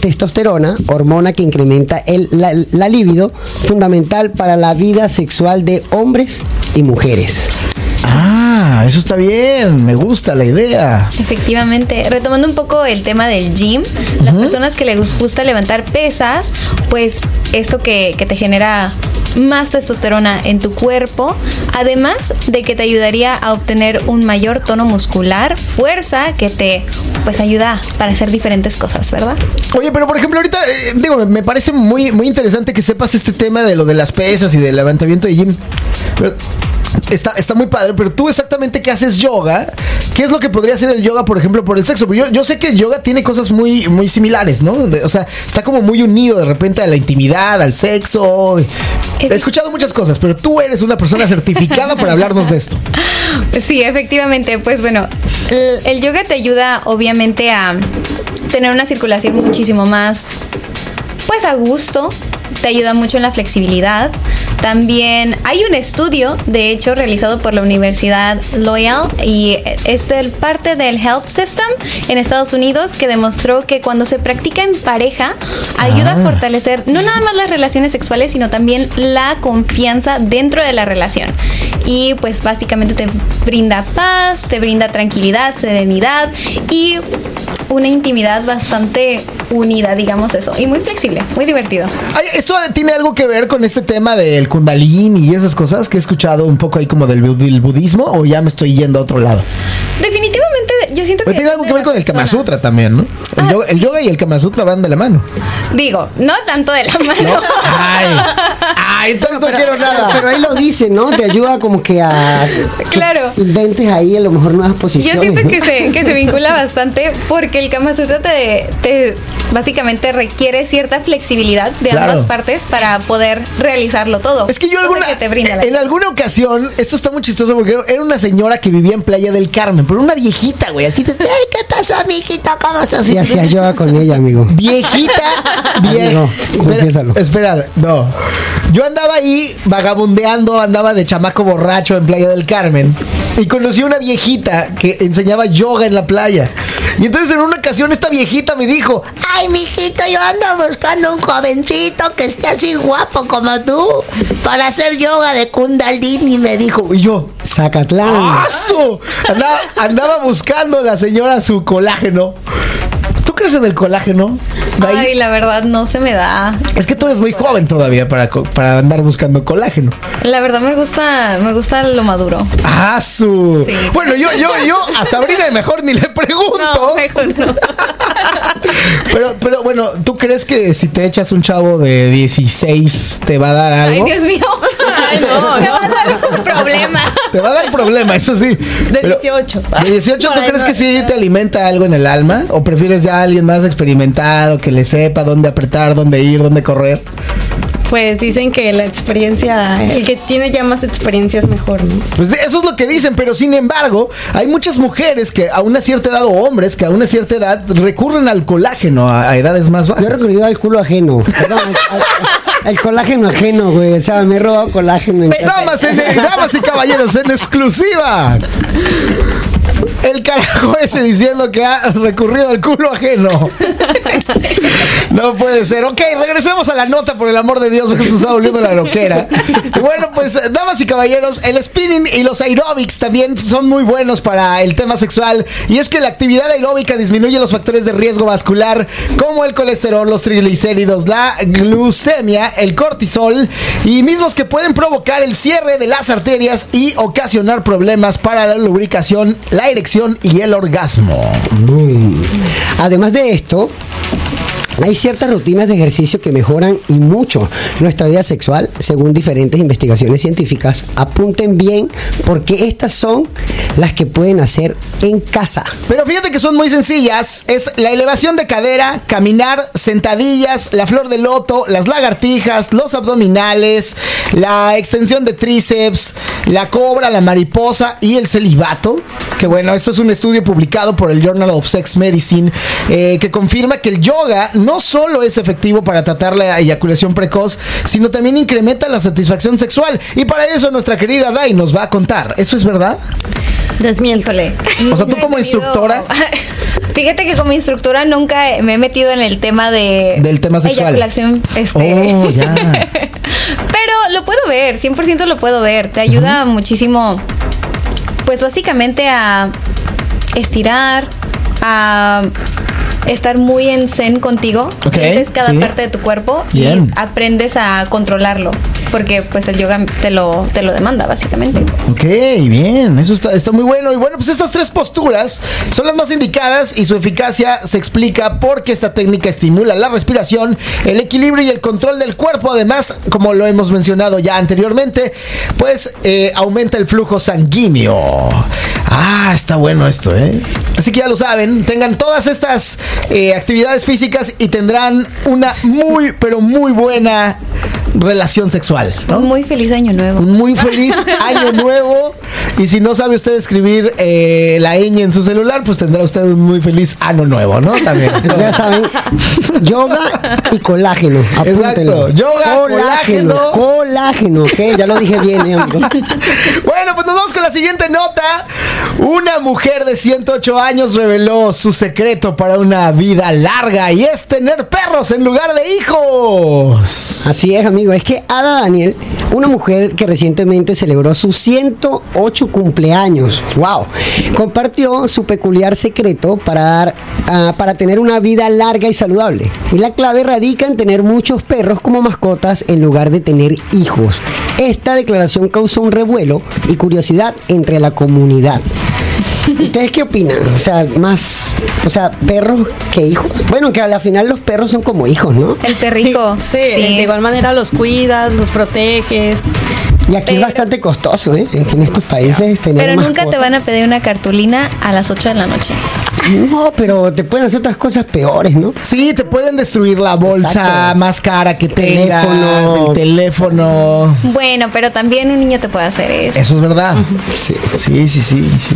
testosterona, hormona que incrementa el, la, la libido, fundamental para la vida sexual de hombres y mujeres. Ah, eso está bien. Me gusta la idea. Efectivamente, retomando un poco el tema del gym, las personas que les gusta levantar pesas, pues esto que, que te genera más testosterona en tu cuerpo, además de que te ayudaría a obtener un mayor tono muscular, fuerza que te pues ayuda para hacer diferentes cosas, ¿verdad? Oye, pero por ejemplo, ahorita, eh, digo, me- me parece muy, muy interesante que sepas este tema de lo de las pesas y del levantamiento de gym. Pero está, está muy padre, pero tú exactamente que haces yoga, ¿qué es lo que podría hacer el yoga, por ejemplo, por el sexo? Yo, yo sé que el yoga tiene cosas muy, muy similares, ¿no? De- o sea, está como muy unido de repente a la intimidad, al sexo. He escuchado muchas cosas, pero tú eres una persona certificada para hablarnos de esto. Sí, efectivamente. Pues bueno, el, el yoga te ayuda obviamente a tener una circulación muchísimo más, pues a gusto. Te ayuda mucho en la flexibilidad. También hay un estudio, de hecho, realizado por la Universidad Loyal y es parte del Health System en Estados Unidos que demostró que cuando se practica en pareja ayuda a fortalecer no nada más las relaciones sexuales, sino también la confianza dentro de la relación. Y pues básicamente te brinda paz, te brinda tranquilidad, serenidad y una intimidad bastante unida, digamos eso, y muy flexible, muy divertido. Ay, ¿Esto tiene algo que ver con este tema del kundalini y esas cosas que he escuchado un poco ahí como del, del budismo o ya me estoy yendo a otro lado? Definitivamente yo siento que Pero tiene algo que ver con el Kama. Sutra también, ¿no? El, Ah, yoga, el sí. yoga y el Kama Sutra van de la mano. Digo, no tanto de la mano. Ay, ay, entonces no quiero nada. Pero ahí lo dice, ¿no? Te ayuda como que a que Claro. inventes ahí a lo mejor nuevas posiciones. Yo siento ¿no? que se, que se vincula bastante porque el Kama Sutra te, te básicamente requiere cierta flexibilidad de Claro. ambas partes para poder realizarlo todo. Es que yo alguna, que te brinda la- en alguna ocasión, esto está muy chistoso porque era una señora que vivía en Playa del Carmen, pero una viejita, güey, así de, ay, ¿qué pasó? ¿Cómo estás? Y hacías yoga con ella, amigo. Viejita, vieja. confiésalo. Espera, no. Yo andaba ahí vagabundeando, andaba de chamaco borracho en Playa del Carmen. Y conocí a una viejita que enseñaba yoga en la playa. Y entonces en una ocasión esta viejita me dijo, Ay, mijito, yo ando buscando un jovencito que esté así guapo como tú para hacer yoga de Kundalini, me dijo. y yo, Zacatlán. ¡Aso! Andaba, andaba buscando la señora su colágeno. ¿Tú crees en el colágeno? Ay, la verdad no se me da. Es que tú eres muy joven todavía para, co- para andar buscando colágeno. La verdad me gusta, me gusta lo maduro. ¡Ah, su! Sí. Bueno, yo, yo, yo a Sabrina mejor ni le pregunto. No, mejor no. Pero, pero bueno, ¿tú crees que si te echas un chavo de 16 te va a dar Ay, algo? Dios mío. Ay, no, Me va a dar un problema. Te va a dar problema, eso sí. De Pero, 18. ¿De 18 tú Ay, crees no. que sí te alimenta algo en el alma? ¿O prefieres ya a alguien más experimentado, que le sepa dónde apretar, dónde ir, dónde correr? Pues dicen que la experiencia, el que tiene ya más experiencia es mejor, ¿no? Pues eso es lo que dicen, pero sin embargo, hay muchas mujeres que a una cierta edad, o hombres que a una cierta edad recurren al colágeno a, a edades más Yo he bajas. recurrido al culo ajeno. Perdón, al- colágeno ajeno, güey. O sea, me he robado colágeno. en. Damas, en- damas y caballeros, en exclusiva. El carajo ese diciendo que ha recurrido al culo ajeno. No puede ser. Ok, regresemos a la nota, por el amor de Dios, porque esto está volviendo la loquera. Bueno, pues, damas y caballeros, el spinning y los aeróbics también son muy buenos para el tema sexual. Y es que la actividad aeróbica disminuye los factores de riesgo vascular, como el colesterol, los triglicéridos, la glucemia, el cortisol, y mismos que pueden provocar el cierre de las arterias y ocasionar problemas para la lubricación, la erección y el orgasmo. Además de esto, hay ciertas rutinas de ejercicio que mejoran y mucho nuestra vida sexual, según diferentes investigaciones científicas. Apunten bien porque estas son las que pueden hacer en casa. Pero fíjate que son muy sencillas. Es la elevación de cadera, caminar, sentadillas, la flor de loto, las lagartijas, los abdominales, la extensión de tríceps, la cobra, la mariposa y el celibato. Que bueno, esto es un estudio publicado por el Journal of Sex Medicine eh, que confirma que el yoga solo es efectivo para tratar la eyaculación precoz, sino también incrementa la satisfacción sexual. Y para eso nuestra querida Dai nos va a contar. ¿Eso es verdad? Híjole. O sea, tú como instructora- Fíjate que como instructora nunca me he metido en el tema de. Del tema sexual. Eyaculación. Este. Oh, ya. Pero lo puedo ver, 100% lo puedo ver. Te ayuda muchísimo, pues básicamente a estirar, a estar muy en zen contigo. Ok, Sientes cada sí. parte de tu cuerpo Bien. y aprendes a controlarlo. Porque pues el yoga te lo, te lo demanda, básicamente. Ok, bien, eso está, está muy bueno. Y bueno, pues estas tres posturas son las más indicadas y su eficacia se explica porque esta técnica estimula la respiración, el equilibrio y el control del cuerpo. Además, como lo hemos mencionado ya anteriormente, pues eh, aumenta el flujo sanguíneo. Ah, está bueno esto, ¿eh? Así que ya lo saben, tengan todas estas eh, actividades físicas y tendrán una muy, pero muy buena relación sexual, ¿no? Muy feliz año nuevo. Un muy feliz año nuevo. Y si no sabe usted escribir eh, la ñ en su celular, pues tendrá usted un muy feliz año nuevo, ¿no? También. Ya saben, yoga y colágeno. Apúntenlo. Exacto, yoga, colágeno. Colágeno, ok, ya lo dije bien, eh, amigo. Bueno, pues nos vamos con la siguiente nota. Una mujer de 108 años reveló su secreto para una vida larga y es tener perros en lugar de hijos. Así es, amigo. Es que Ada Daniel, una mujer que recientemente celebró sus 108 cumpleaños, wow, compartió su peculiar secreto para dar, ah, para tener una vida larga y saludable. Y la clave radica en tener muchos perros como mascotas en lugar de tener hijos. Esta declaración causó un revuelo y curiosidad entre la comunidad. ¿Ustedes qué opinan? O sea, más, o sea, perros que hijos. Bueno, que a la final los perros son como hijos, ¿no? El perrico. Sí, de igual manera los cuidas, los proteges. Y aquí es Pero- bastante costoso, ¿eh? En estos países tener Pero nunca mascotas. te van a pedir una cartulina a las 8 de la noche. No, pero te pueden hacer otras cosas peores, ¿no? Sí, te pueden destruir la bolsa Exacto. más cara que tengas, Teléfono. el teléfono. Bueno, pero también un niño te puede hacer eso. Eso es verdad. Sí. Sí, sí, sí, sí.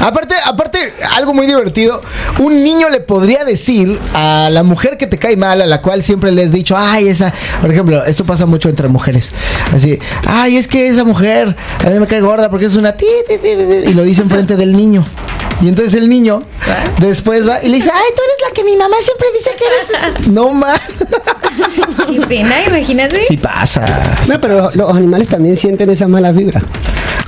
Aparte, aparte, algo muy divertido, un niño le podría decir a la mujer que te cae mal, a la cual siempre le has dicho, ay, esa, por ejemplo, esto pasa mucho entre mujeres, así, ay, es que esa mujer a mí me cae gorda porque es una ti, ti, ti, ti", ti", y lo dice enfrente del niño. Y entonces el niño después va y le dice, ay, tú eres la que mi mamá siempre dice que eres. No más. Qué pena, imagínate. Sí pasa. No, pero los animales también sienten esas malas vibras.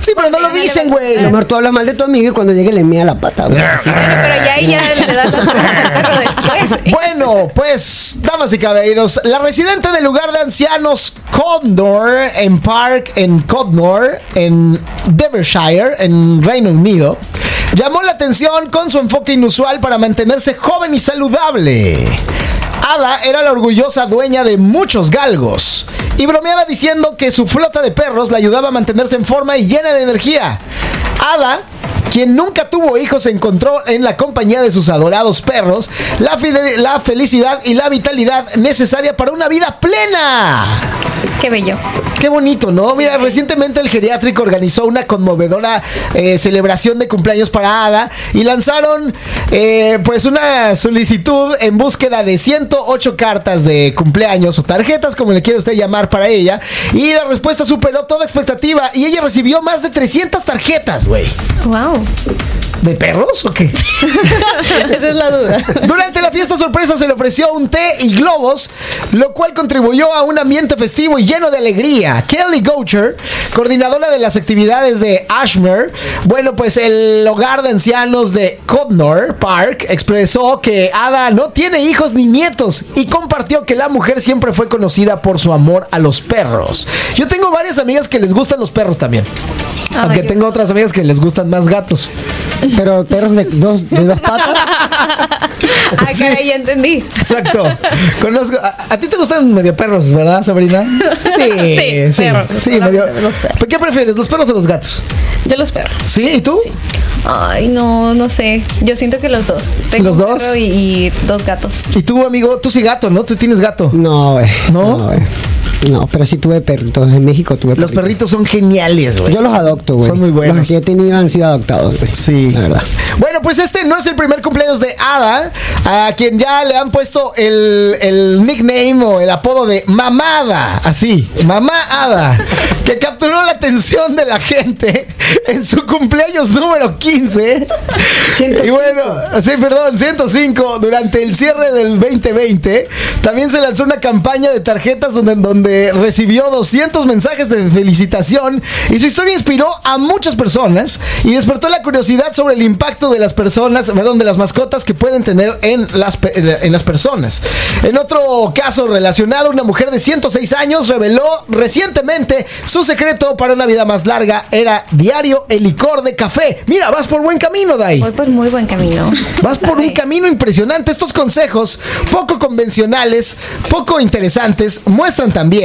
Sí, pero no lo dicen, güey. A lo mejor tú hablas mal de tu amigo y cuando llegue le mía la pata, güey. Bueno, pero ya ahí ya le das las cosas al perro después. Bueno, pues, damas y caballeros, la residente del lugar de ancianos Codnor en Park, en Codnor, en Devonshire, en Reino Unido, llamó la atención con su enfoque inusual para mantenerse joven y saludable. Ada era la orgullosa dueña de muchos galgos y bromeaba diciendo que su flota de perros la ayudaba a mantenerse en forma y llena de energía. Ada quien nunca tuvo hijos encontró en la compañía de sus adorados perros la, la felicidad y la vitalidad necesaria para una vida plena. Qué bello. Qué bonito, ¿no? Mira, recientemente el geriátrico organizó una conmovedora eh, celebración de cumpleaños para Ada y lanzaron eh, pues una solicitud en búsqueda de 108 cartas de cumpleaños o tarjetas, como le quiere usted llamar para ella. Y la respuesta superó toda expectativa y ella recibió más de 300 tarjetas, güey. Wow. ¿De perros o qué? Esa es la duda. Durante la fiesta sorpresa se le ofreció un té y globos, lo cual contribuyó a un ambiente festivo y lleno de alegría. Kelly Goucher, coordinadora de las actividades de Ashmere, bueno, pues el hogar de ancianos de Codnor Park, expresó que Ada no tiene hijos ni nietos y compartió que la mujer siempre fue conocida por su amor a los perros. Yo tengo varias amigas que les gustan los perros también. Aunque tengo otras amigas que les gustan más gatos. Pero perros de dos, de dos patas. Ah, caray, ya entendí. Exacto. Conozco. A, a ti te gustan medio perros, ¿verdad, Sabrina? Sí, Sí, sí. perros. Sí, Los- medio. los perros. ¿Pero ¿Qué prefieres, los perros o los gatos? Yo los perros. ¿Sí? ¿Y tú? Ay, no, no sé. Yo siento que los dos. Tengo ¿Los un dos? perro y, y dos gatos. ¿Y tú, amigo? Tú sí gato, ¿no? Tú tienes gato. No, güey. ¿No? güey. No, pero sí tuve perros. Entonces en México tuve Los perritos. perritos son geniales, güey. Yo los adopto, güey. Son muy buenos. Los que he tenido han sido adoptados, güey. Sí. La verdad. Bueno, pues este no es el primer cumpleaños de Ada, a quien ya le han puesto el, el nickname o el apodo de Mamada, así, Mamá Ada, que capturó la atención de la gente en su cumpleaños número 15. Y bueno, sí, perdón, 105, durante el cierre del 2020, también se lanzó una campaña de tarjetas donde, donde recibió 200 mensajes de felicitación y su historia inspiró a muchas personas y despertó la curiosidad sobre el impacto de las personas, perdón, de las mascotas que pueden tener en las, en las personas. En otro caso relacionado, una mujer de 106 años reveló recientemente su secreto para una vida más larga era diario el licor de café. Mira, vas por buen camino, Dai. Voy por muy buen camino. Vas por un camino impresionante. Estos consejos, poco convencionales, poco interesantes, muestran también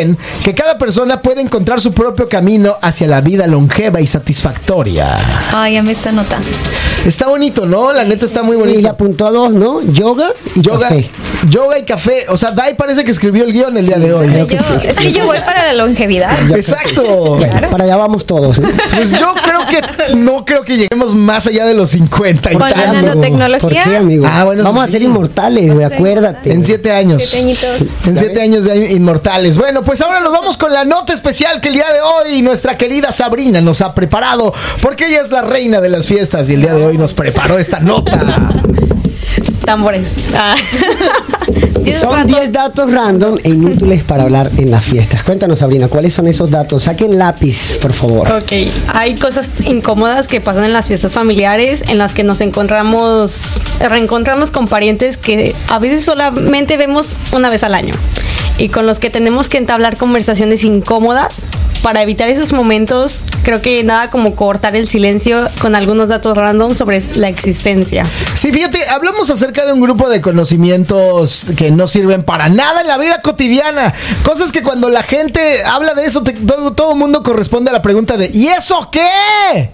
que cada persona puede encontrar su propio camino hacia la vida longeva y satisfactoria. Ay, ya me está nota. Está bonito, ¿no? La neta está muy Y le apuntó a dos, ¿no? Yoga y Yoga, café. yoga y café. O sea, Dai parece que escribió el guion el día de hoy. Yo- es que yo voy para la longevidad. Exacto. Para allá vamos todos. ¿no? Pues yo creo que no creo que lleguemos más allá de los 50 y Con la tantos. nanotecnología. ¿Por qué, amigo? Ah, bueno, vamos sí. a ser inmortales, güey, acuérdate. En siete años. Siete añitos. En siete años de inmortales. Bueno, pues ahora nos vamos con la nota especial que el día de hoy nuestra querida Sabrina nos ha preparado. Porque ella es la reina de las fiestas y el día de hoy nos preparó esta nota. Tambores. Ah. Son ratos- 10 datos random e inútiles para hablar en las fiestas. Cuéntanos, Sabrina, ¿cuáles son esos datos? Saquen lápiz, por favor. Ok, hay cosas incómodas que pasan en las fiestas familiares en las que nos encontramos, reencontramos con parientes que a veces solamente vemos una vez al año y con los que tenemos que entablar conversaciones incómodas. Para evitar esos momentos, creo que nada como cortar el silencio con algunos datos random sobre la existencia. Sí, fíjate, hablamos acerca de un grupo de conocimientos que no sirven para nada en la vida cotidiana. Cosas que cuando la gente habla de eso, todo el mundo corresponde a la pregunta de ¿y eso qué?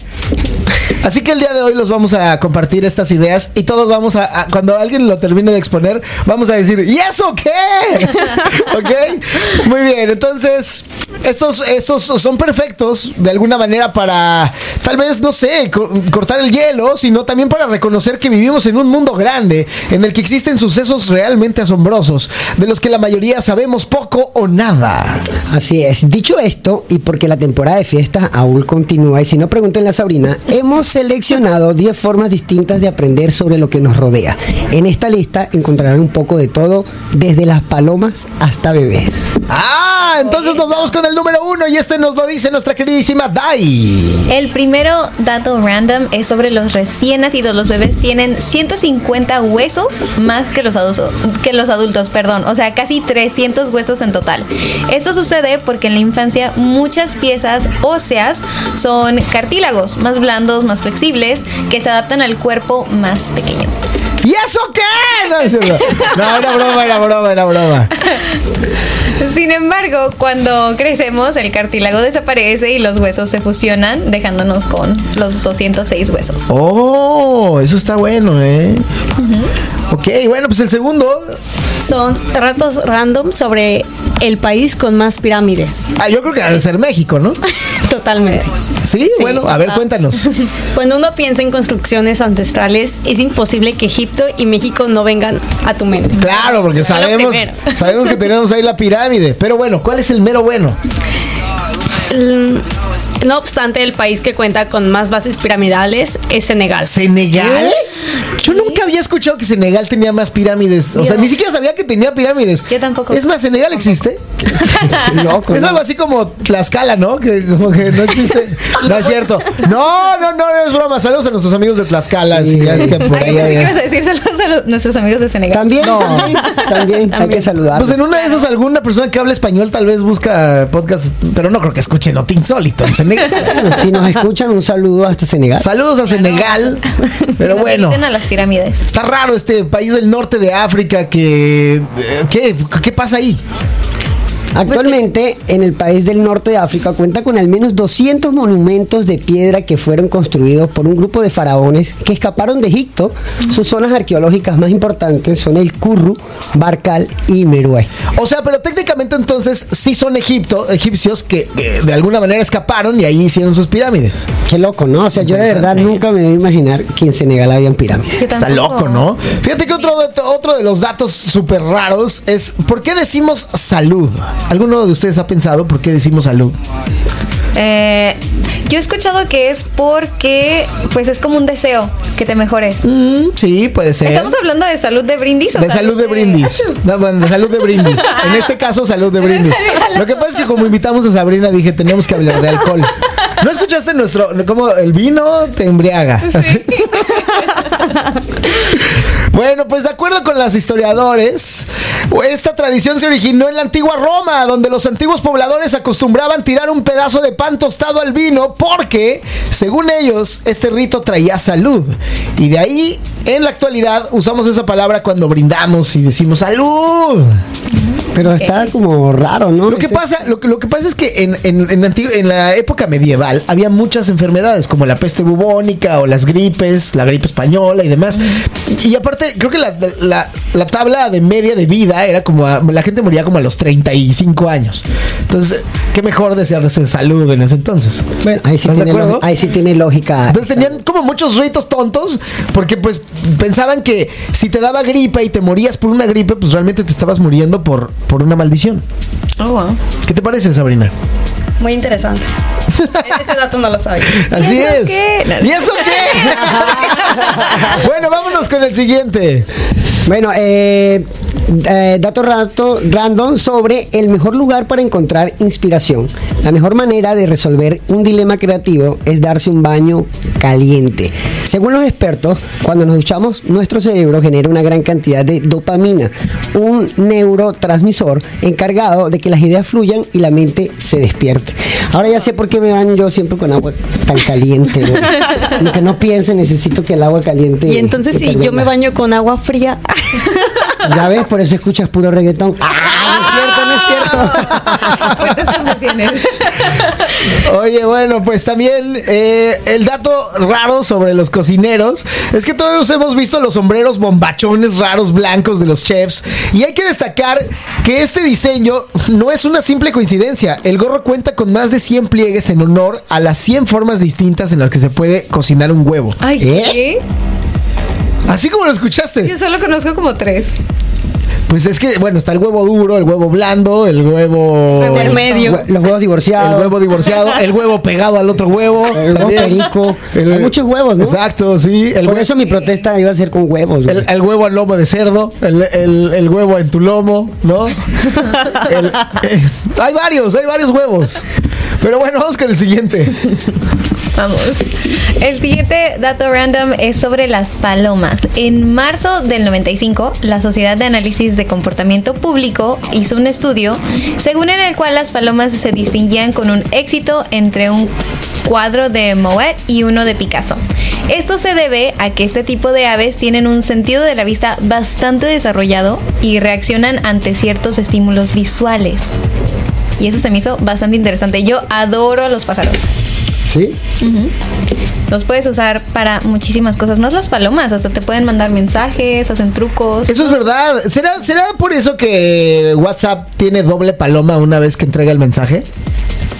Así que el día de hoy los vamos a compartir estas ideas y todos vamos a, a- cuando alguien lo termine de exponer, vamos a decir, ¿y eso qué? ¿Ok? Muy bien, entonces, estos, estos son perfectos de alguna manera para, tal vez, no sé, co- cortar el hielo, sino también para reconocer que vivimos en un mundo grande, en el que existen sucesos realmente asombrosos, de los que la mayoría sabemos poco o nada. Así es. Dicho esto, y porque la temporada de fiesta aún continúa, y si no pregúntenle a Sabrina, hemos seleccionado 10 formas distintas de aprender sobre lo que nos rodea. En esta lista encontrarán un poco de todo, desde las palomas hasta bebés. Ah, entonces nos vamos con el número uno y este nos lo dice nuestra queridísima Dai. El primero dato random es sobre los recién nacidos. Los bebés tienen 150 huesos más que los adultos, que los adultos, perdón, o sea, casi 300 huesos en total. Esto sucede porque en la infancia muchas piezas óseas son cartílagos, más blandos, más flexibles, que se adaptan al cuerpo más pequeño. ¿Y eso qué? No. No, era broma, era broma, era broma. Sin embargo, cuando crecemos, el cartílago desaparece y los huesos se fusionan, dejándonos con los 206 huesos. Oh, eso está bueno, ¿eh? Ok, bueno, pues el segundo. Son ratos random sobre el país con más pirámides. Ah, yo creo que ha de ser México, ¿no? Totalmente. Sí, bueno, a ver, está. cuéntanos. Cuando uno piensa en construcciones ancestrales, es imposible que Egipto y México no vengan a tu mente. Claro, porque sabemos, sabemos que tenemos ahí la pirámide. Pero bueno, ¿cuál es el mero bueno? Mm, No obstante, el país que cuenta con más bases piramidales es Senegal. ¿Senegal? Yo nunca había escuchado que Senegal tenía más pirámides. O sea, Yo- ni siquiera sabía que tenía pirámides. Yo tampoco. Es más, ¿Senegal existe? Loco. Es ¿no? algo así como Tlaxcala, ¿no? Que como que no existe. No es cierto. No, no, no, no es broma. Saludos a nuestros amigos de Tlaxcala. Sí. Sí, es que por Ay, ahí. que ibas a decir saludos a nuestros amigos de Senegal. También, No. también, también, hay que saludar. Pues en una de esas alguna persona que habla español tal vez busca podcast, pero no creo que escuche Not Insólito en Senegal. si nos escuchan, un saludo hasta Senegal. Saludos a Senegal. Pero bueno. a las pirámides. Está raro este país del norte de África que... eh, ¿Qué, qué pasa ahí? Actualmente, en el país del norte de África cuenta con al menos 200 monumentos de piedra que fueron construidos por un grupo de faraones que escaparon de Egipto. Sus zonas arqueológicas más importantes son el Kurru, Barkal y Merué. O sea, pero técnicamente entonces sí son Egipto, egipcios que, que de alguna manera escaparon y ahí hicieron sus pirámides. Qué loco, ¿no? O sea, yo de verdad nunca me iba a imaginar que en Senegal habían pirámides. Está loco, ¿no? Fíjate que otro, otro de los datos súper raros es ¿por qué decimos salud? ¿Alguno de ustedes ha pensado por qué decimos salud? Eh, yo he escuchado que es porque pues es como un deseo que te mejores. Mm, sí, puede ser. ¿Estamos hablando de salud de brindis o De salud de brindis. No, bueno, de salud de brindis. En este caso, salud de brindis. Lo que pasa es que como invitamos a Sabrina, dije, tenemos que hablar de alcohol. ¿No escuchaste nuestro, como el vino te embriaga? Así. Bueno, pues de acuerdo con los historiadores, esta tradición se originó en la antigua Roma, donde los antiguos pobladores acostumbraban tirar un pedazo de pan tostado al vino porque, según ellos, este rito traía salud. Y de ahí, en la actualidad, usamos esa palabra cuando brindamos y decimos salud. Pero está como raro, ¿no? Lo que pasa, lo que, lo que pasa es que en, en, en antigu- en la época medieval había muchas enfermedades como la peste bubónica o las gripes, la gripe española y demás. Y aparte, creo que la, la- la tabla de media de vida era como a- la gente moría como a los 35 años. Entonces, qué mejor desearse salud en ese entonces. Bueno, ahí sí, ¿Estás de tiene acuerdo? lógica, ahí sí tiene lógica. Entonces tenían como muchos ritos tontos porque pues pensaban que si te daba gripe y te morías por una gripe, pues realmente te estabas muriendo por, por una maldición. Oh, wow. ¿Qué te parece, Sabrina? Muy interesante. Ese dato no lo sabía. Así es. qué? ¿Y eso qué? bueno, vámonos con el siguiente. Bueno, eh, eh, dato rato, random sobre el mejor lugar para encontrar inspiración. La mejor manera de resolver un dilema creativo es darse un baño caliente. Según los expertos, cuando nos duchamos, nuestro cerebro genera una gran cantidad de dopamina, un neurotransmisor encargado de que las ideas fluyan y la mente se despierte. Ahora ya sé por qué me baño yo siempre con agua tan caliente. ¿no? Que no piense, necesito que el agua caliente. Y entonces si yo me baño con agua fría, Ya ves, por eso escuchas puro reggaetón. ¡Ah! No es cierto, no es cierto. Oye, bueno, pues también eh, el dato raro sobre los cocineros es que todos hemos visto los sombreros bombachones raros blancos de los chefs y hay que destacar que este diseño no es una simple coincidencia. El gorro cuenta con más de 100 pliegues en honor a las 100 formas distintas en las que se puede cocinar un huevo. Ay, ¿Eh? ¿qué? Así como lo escuchaste. Yo solo conozco como tres. Pues es que, bueno, está el huevo duro, el huevo blando, el huevo... Huevo medio. Hue- Los huevos divorciados. El huevo divorciado, el huevo pegado al otro huevo. El huevo perico. El- Hay muchos huevos, ¿no? Exacto, sí. El, Por eso mi protesta iba a ser con huevos. güey. el, el huevo al lomo de cerdo, el, el- el huevo en tu lomo, ¿no? El- eh, hay varios, hay varios huevos. Pero bueno, vamos con el siguiente. Vamos. El siguiente dato random es sobre las palomas. En marzo del 95, la Sociedad de Análisis de Comportamiento Público hizo un estudio según el cual las palomas se distinguían con un éxito entre un cuadro de Moet y uno de Picasso. Esto se debe a que este tipo de aves tienen un sentido de la vista bastante desarrollado y reaccionan ante ciertos estímulos visuales. Y eso se me hizo bastante interesante. Yo adoro a los pájaros. ¿Sí? Los puedes usar para muchísimas cosas, más las palomas, hasta te pueden mandar mensajes, hacen trucos. Eso es verdad. ¿Será, ¿Será por eso que WhatsApp tiene doble paloma una vez que entrega el mensaje?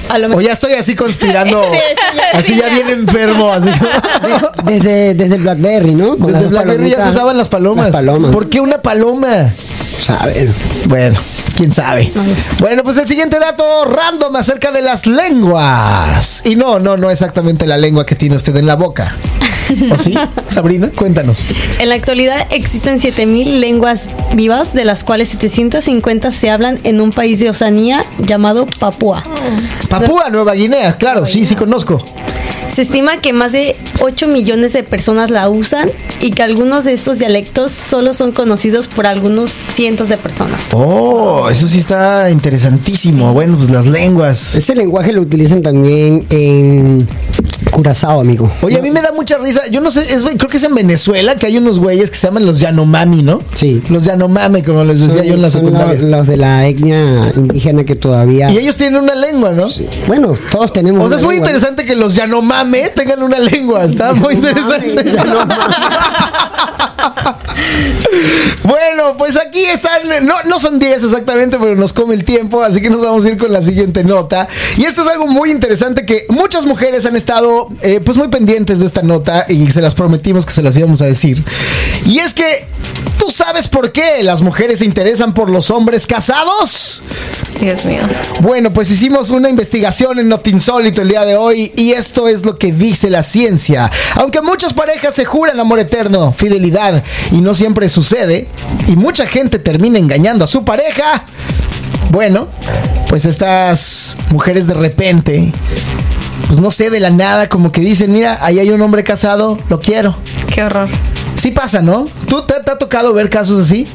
A lo O ya estoy así conspirando. Sí, sí, ya- así sí, ya ya. bien enfermo. Así. Desde, desde el Blackberry, ¿no? Con Desde Blackberry ya se usaban las palomas. Las palomas. ¿Por qué una paloma? ¿Saben? Bueno, quién sabe. Bueno, pues el siguiente dato random acerca de las lenguas. Y no, no, no exactamente la lengua que tiene usted en la boca. ¿O sí? Sabrina, cuéntanos. En la actualidad existen 7000 lenguas vivas, de las cuales 750 se hablan en un país de Oceanía llamado Papúa. Papúa Nueva Guinea, claro, sí, sí conozco. Se estima que más de 8 millones de personas la usan y que algunos de estos dialectos solo son conocidos por algunos cientos de personas. Oh, eso sí está interesantísimo. Bueno, pues las lenguas. Ese lenguaje lo utilizan también en Curazao, amigo. Oye, a mí me da mucha risa. Yo no sé, es, creo que es en Venezuela que hay unos güeyes que se llaman los Yanomami, ¿no? Sí. Los Yanomami, como les decía yo en la secundaria. lo- los de la etnia indígena que todavía. Y ellos tienen una lengua, ¿no? Bueno, todos tenemos. O sea, es muy lengua, ¿no? interesante que los Tengan una lengua. Está muy interesante. bueno, pues aquí están. No, no son 10 exactamente, pero nos come el tiempo. Así que nos vamos a ir con la siguiente nota. Y esto es algo muy interesante que muchas mujeres han estado eh, pues muy pendientes de esta nota y se las prometimos que se las íbamos a decir. Y es que. ¿Tú sabes por qué las mujeres se interesan por los hombres casados? Dios mío. Bueno, pues hicimos una investigación en Notinsólito el día de hoy y esto es lo que dice la ciencia. Aunque muchas parejas se juran amor eterno, fidelidad y no siempre sucede y mucha gente termina engañando a su pareja, bueno, pues estas mujeres de repente, pues no sé, de la nada como que dicen, mira, ahí hay un hombre casado, lo quiero. Qué horror. Sí pasa, ¿no? ¿Tú te, ha tocado ver casos así?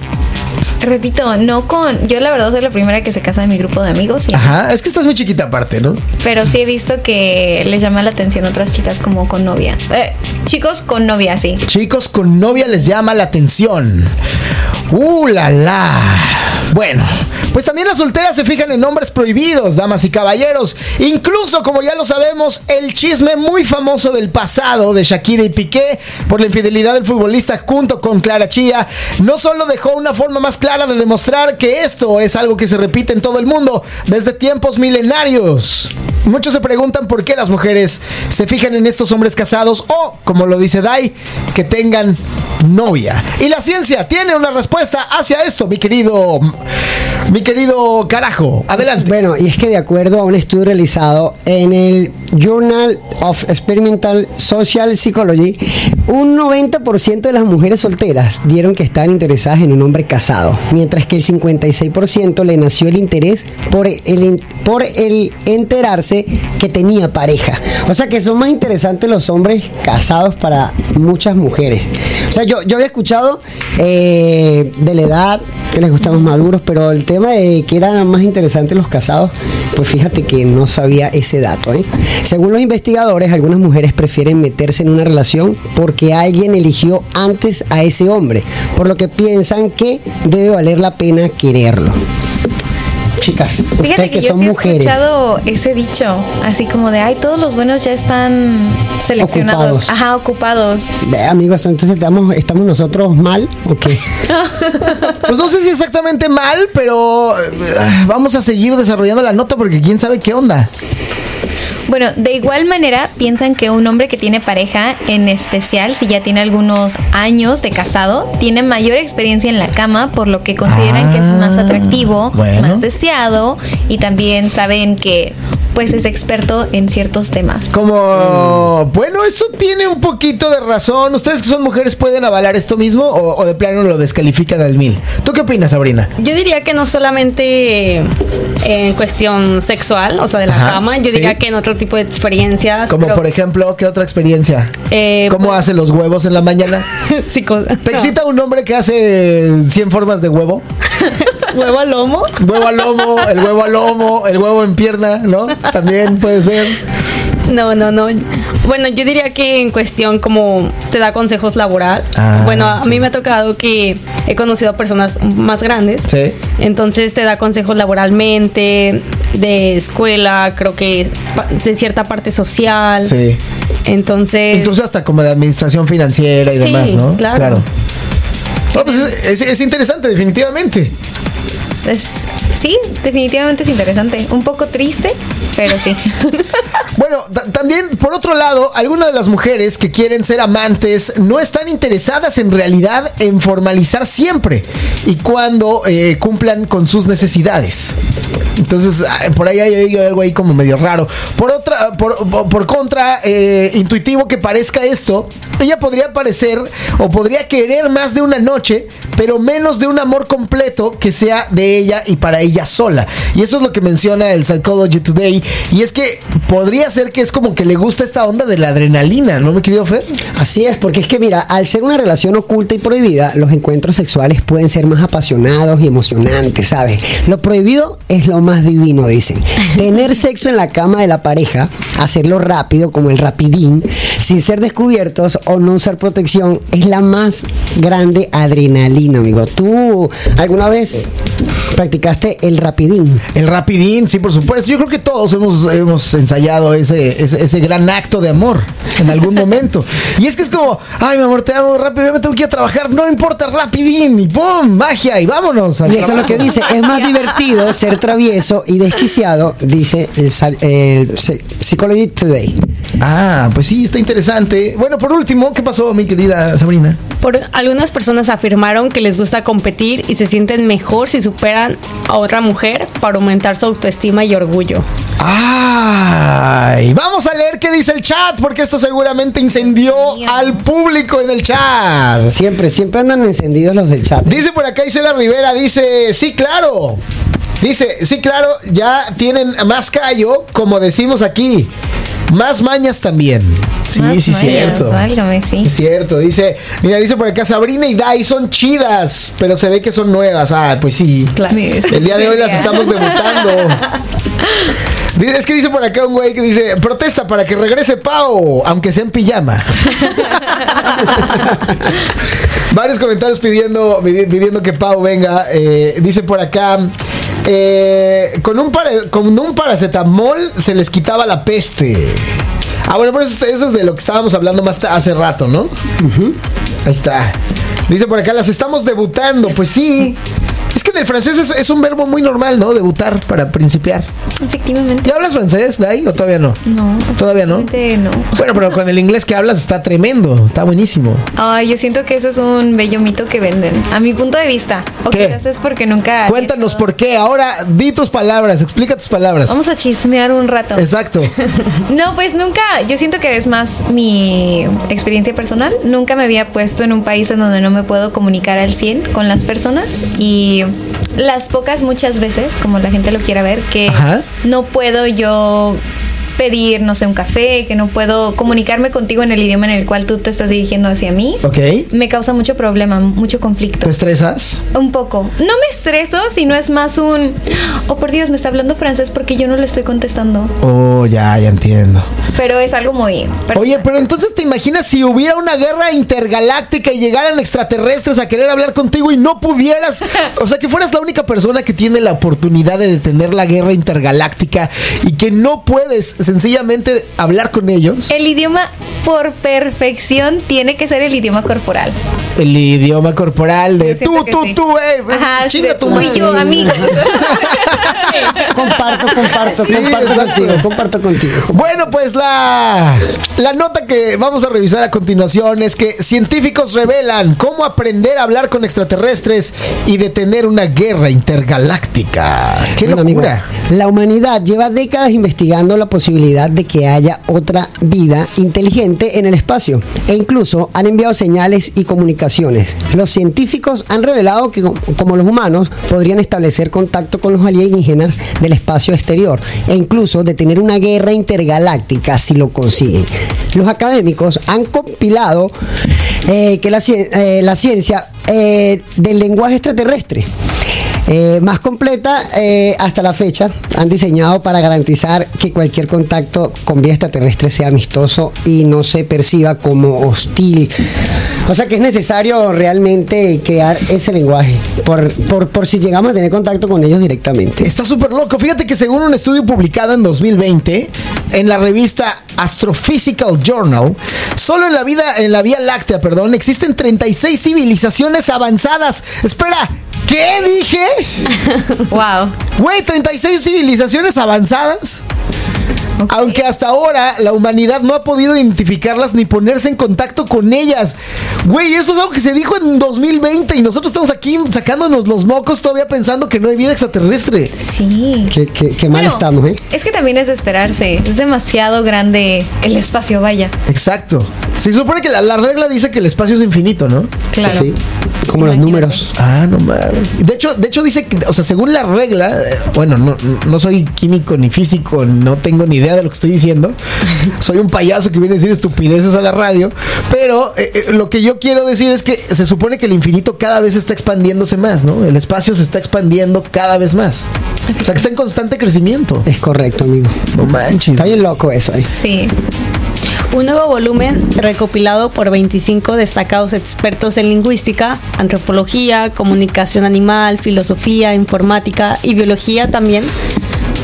Repito, no con. Yo la verdad soy la primera que se casa de mi grupo de amigos. y- Ajá, es que estás muy chiquita aparte, ¿no? Pero sí he visto que les llama la atención otras chicas como con novia. Eh, chicos con novia, sí. Chicos con novia les llama la atención. ¡Uh, la, la! Bueno, pues también las solteras se fijan en nombres prohibidos, damas y caballeros. Incluso, como ya lo sabemos, el chisme muy famoso del pasado de Shakira y Piqué por la infidelidad del futbolista junto con Clara Chía no solo dejó una forma más clara de demostrar que esto es algo que se repite en todo el mundo desde tiempos milenarios. Muchos se preguntan por qué las mujeres se fijan en estos hombres casados o, como lo dice Dai, que tengan novia. Y la ciencia tiene una respuesta hacia esto, mi querido, mi querido carajo. Adelante. Bueno, y es que de acuerdo a un estudio realizado en el Journal of Experimental Social Psychology, un 90% de las mujeres solteras dieron que estaban interesadas en un hombre casado, mientras que el 56% le nació el interés por el, por el enterarse que tenía pareja. O sea que son más interesantes los hombres casados para muchas mujeres. O sea, yo, yo había escuchado eh, de la edad que les gustan los maduros, pero el tema de que eran más interesantes los casados, pues fíjate que no sabía ese dato. ¿eh? Según los investigadores, algunas mujeres prefieren meterse en una relación porque alguien eligió antes a ese hombre, por lo que piensan que debe valer la pena quererlo. Chicas? Fíjate Ustedes que, son sí he mujeres. escuchado ese dicho, así como de, ay, todos los buenos ya están seleccionados. Ocupados. Ajá, ocupados. Ve, amigos, entonces estamos, estamos nosotros mal, ¿o qué? Pues no sé si exactamente mal, pero eh, vamos a seguir desarrollando la nota porque quién sabe qué onda. Bueno, de igual manera piensan que un hombre que tiene pareja, en especial si ya tiene algunos años de casado, tiene mayor experiencia en la cama, por lo que consideran que es más atractivo, bueno. más deseado y también saben que pues es experto en ciertos temas. Como, bueno, eso tiene un poquito de razón. ¿Ustedes que son mujeres pueden avalar esto mismo o, o de plano lo descalifican al mil? ¿Tú qué opinas, Sabrina? Yo diría que no solamente en cuestión sexual, o sea, de la Ajá, cama, yo sí. diría que en otro tipo de experiencias. Como pero- por ejemplo, ¿qué otra experiencia? Eh, ¿Cómo pues- hace los huevos en la mañana? psico- ¿Te excita un hombre que hace 100 formas de huevo? huevo al lomo. Huevo al lomo, el huevo al lomo, el huevo en pierna, ¿no? También puede ser. No, no, no. Bueno, yo diría que en cuestión como te da consejos laboral. Ah, bueno, a sí. mí me ha tocado que he conocido a personas más grandes. Sí. Entonces te da consejos laboralmente, de escuela, creo que de cierta parte social. Sí. Entonces, Incluso hasta como de administración financiera y Sí, demás, ¿no? claro. No, pues es, es- es interesante, definitivamente. Es- sí, definitivamente es interesante. Un poco triste, pero sí. Bueno, ta- también, por otro lado, algunas de las mujeres que quieren ser amantes no están interesadas en realidad en formalizar siempre y cuando eh, cumplan con sus necesidades. Entonces, ah, por ahí hay, algo ahí como medio raro. Por otra, por- por contra, eh, intuitivo que parezca esto, ella podría parecer o podría querer más de una noche, pero menos de un amor completo que sea de ella y para ella sola. Y eso es lo que menciona el Psychology Today. Y es que podría ser que es como que le gusta esta onda de la adrenalina, ¿no, mi querido Fer? Así es, porque es que mira, al ser una relación oculta y prohibida, los encuentros sexuales pueden ser más apasionados y emocionantes, ¿sabes? Lo prohibido es lo más divino, dicen. Tener sexo en la cama de la pareja, hacerlo rápido, como el rapidín, sin ser descubiertos o no usar protección, es la más grande adrenalina, amigo. ¿Tú alguna vez practicaste el rapidín? El rapidín, sí, por supuesto. Yo creo que todos hemos, hemos ensayado ese, ese, ese gran acto de amor en algún momento. Y es que es como, ay, mi amor, te amo rápido, ya me tengo que ir a trabajar, no importa, rapidín, y pum, magia, y vámonos. Y eso es lo que dice, es más divertido ser travieso y desquiciado, dice el, el Psychology Today. Ah, pues sí, está interesante. Bueno, por último, ¿qué pasó, mi querida Sabrina? por algunas personas afirmaron que les gusta competir y se sienten mejor si superan a otra mujer para aumentar su autoestima y orgullo. Ay, vamos a leer qué dice el chat, porque esto seguramente incendió al público en el chat. Siempre, siempre andan encendidos los del chat. Dice por acá Isela Rivera, dice, sí, claro. Dice, sí, claro, ya tienen más callo, como decimos aquí. Más mañas también. Sí, Más sí, mañas, cierto. sí. Es cierto, dice, mira, dice por acá, Sabrina y Dai son chidas, pero se ve que son nuevas. Ah, pues sí. Claro. El día de hoy las estamos debutando. Es que dice por acá un güey que dice, protesta para que regrese Pau, aunque sea en pijama. Varios comentarios pidiendo, pidi- pidiendo que Pau venga. Eh, dice por acá, eh, con, un con un paracetamol se les quitaba la peste. Ah, bueno, pero eso, eso es de lo que estábamos hablando más hace rato, ¿no? Ahí está. Dice por acá, las estamos debutando. Pues sí. Es que en el francés es, es un verbo muy normal, ¿no? Debutar para principiar. Efectivamente. ¿Ya hablas francés, Dai, o todavía no? No. ¿Todavía no? no. Bueno, pero con el inglés que hablas está tremendo, está buenísimo. Ay, yo siento que eso es un bello mito que venden. A mi punto de vista. O ¿Qué? quizás es porque nunca. Cuéntanos por qué. Ahora di tus palabras, explica tus palabras. Vamos a chismear un rato. Exacto. No, pues nunca, yo siento que es más mi experiencia personal. Nunca me había puesto en un país en donde no me puedo comunicar al 100 con las personas y las pocas muchas veces, como la gente lo quiera ver, que Ajá. no puedo yo pedir, no sé, un café, que no puedo comunicarme contigo en el idioma en el cual tú te estás dirigiendo hacia mí, Ok. me causa mucho problema, mucho conflicto. ¿Te estresas? Un poco. No me estreso, sino es más un, oh por Dios, me está hablando francés porque yo no le estoy contestando. Oh, ya, ya entiendo. Pero es algo muy... Oye, pero entonces te imaginas si hubiera una guerra intergaláctica y llegaran extraterrestres a querer hablar contigo y no pudieras, o sea, que fueras la única persona que tiene la oportunidad de detener la guerra intergaláctica y que no puedes sencillamente hablar con ellos. El idioma por perfección tiene que ser el idioma corporal. El idioma corporal de tú, tú, sí. tú, eh, Ajá, chinga tu madre. yo, amigo. Comparto, comparto, Sí, comparto exacto. contigo, comparto contigo. Bueno, pues la, la nota que vamos a revisar a continuación es que científicos revelan cómo aprender a hablar con extraterrestres y detener una guerra intergaláctica. ¡Qué Bueno, amigo, locura! la humanidad lleva décadas investigando la posibilidad de que haya otra vida inteligente en el espacio e incluso han enviado señales y comunicaciones. Los científicos han revelado que co- como los humanos podrían establecer contacto con los alienígenas del espacio exterior e incluso detener una guerra intergaláctica si lo consiguen. Los académicos han compilado eh, que la, eh, la ciencia eh, del lenguaje extraterrestre eh, más completa hasta la fecha han diseñado para garantizar que cualquier contacto con vida extraterrestre sea amistoso y no se perciba como hostil. O sea que es necesario realmente crear ese lenguaje por, por, por si llegamos a tener contacto con ellos directamente. Está súper loco. Fíjate que según un estudio publicado en 2020 en la revista Astrophysical Journal, solo en la vida, en la Vía Láctea, perdón, existen 36 civilizaciones avanzadas. Espera, ¿qué dije? Wow. Güey, 36 civilizaciones avanzadas. Aunque hasta ahora la humanidad no ha podido identificarlas ni ponerse en contacto con ellas. Güey, eso es algo que se dijo en 2020 y nosotros estamos aquí sacándonos los mocos todavía pensando que no hay vida extraterrestre. Sí. Qué, qué- qué mal Bueno, estamos, ¿eh? Es que también es de esperarse. Es demasiado grande el espacio, vaya. Exacto. Se supone que la, la regla dice que el espacio es infinito, ¿no? Claro. Sí, sí. Como los números. Ah, no mames. De hecho, de hecho dice que, o sea, según la regla, eh, bueno, no, no soy químico ni físico, no tengo ni idea de lo que estoy diciendo. Soy un payaso que viene a decir estupideces a la radio, pero eh, eh, lo que yo quiero decir es que se supone que el infinito cada vez está expandiéndose más, ¿no? El espacio se está expandiendo cada vez más. O sea, que está en constante crecimiento. Es correcto, amigo. No manches. Está bien loco eso, ¿eh? Sí. Un nuevo volumen recopilado por 25 destacados expertos en lingüística, antropología, comunicación animal, filosofía, informática y biología también,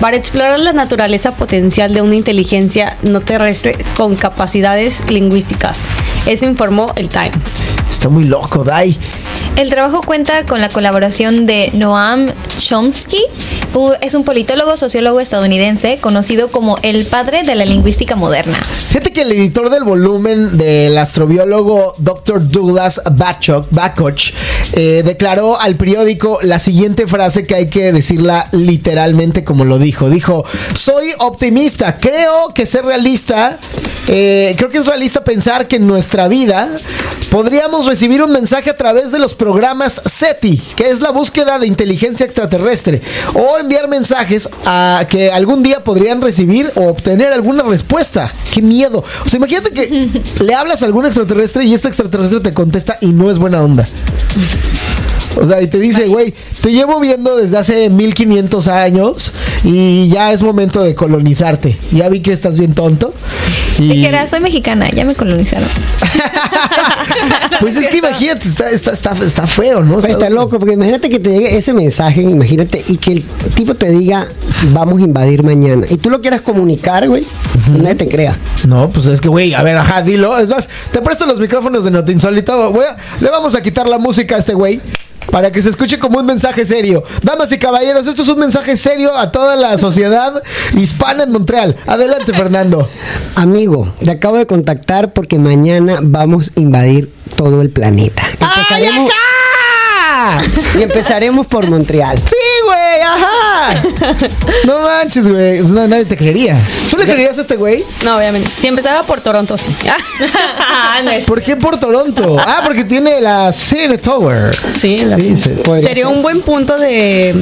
para explorar la naturaleza potencial de una inteligencia no terrestre con capacidades lingüísticas. Eso informó el Times. Está muy loco, Dai. El trabajo cuenta con la colaboración de Noam Chomsky. Es un politólogo, sociólogo estadounidense conocido como el padre de la lingüística moderna. Fíjate que el editor del volumen del astrobiólogo Dr. Douglas Bacoch eh, declaró al periódico la siguiente frase que hay que decirla literalmente como lo dijo. Dijo, soy optimista, creo que ser realista, eh, creo que es realista pensar que en nuestra vida podríamos recibir un mensaje a través de los programas SETI, que es la búsqueda de inteligencia extraterrestre, o enviar mensajes a que algún día podrían recibir o obtener alguna respuesta. ¡Qué miedo! O sea, imagínate que le hablas a algún extraterrestre y este extraterrestre te contesta y no es buena onda. O sea, y te dice, güey, te llevo viendo desde hace 1500 años y ya es momento de colonizarte. Ya vi que estás bien tonto. Y... Dijera, soy mexicana, ya me colonizaron. Pues es que imagínate, está, está, está, está feo, ¿no? Está loco, porque imagínate que te llegue ese mensaje, imagínate, y que el tipo te diga, vamos a invadir mañana. Y tú lo quieras comunicar, güey, y nadie te crea. No, pues es que, güey, a ver, ajá, dilo. Es más, te presto los micrófonos de Noti Insólito. Voy a- le vamos a quitar la música a este güey. Para que se escuche como un mensaje serio. Damas y caballeros, esto es un mensaje serio a toda la sociedad hispana en Montreal. Adelante, Fernando. Amigo, te acabo de contactar porque mañana vamos a invadir todo el planeta. ¡Ay, Empezaremos, y empezaremos por Montreal. Sí, güey, ajá. No manches, güey. No, nadie te creería. ¿Tú le creerías a este güey? No, obviamente. Si empezaba por Toronto, sí. No es- ¿Por qué por Toronto? Ah, porque tiene la Cine Tower. Sí, la- Sí. Podría sería ser. un buen punto de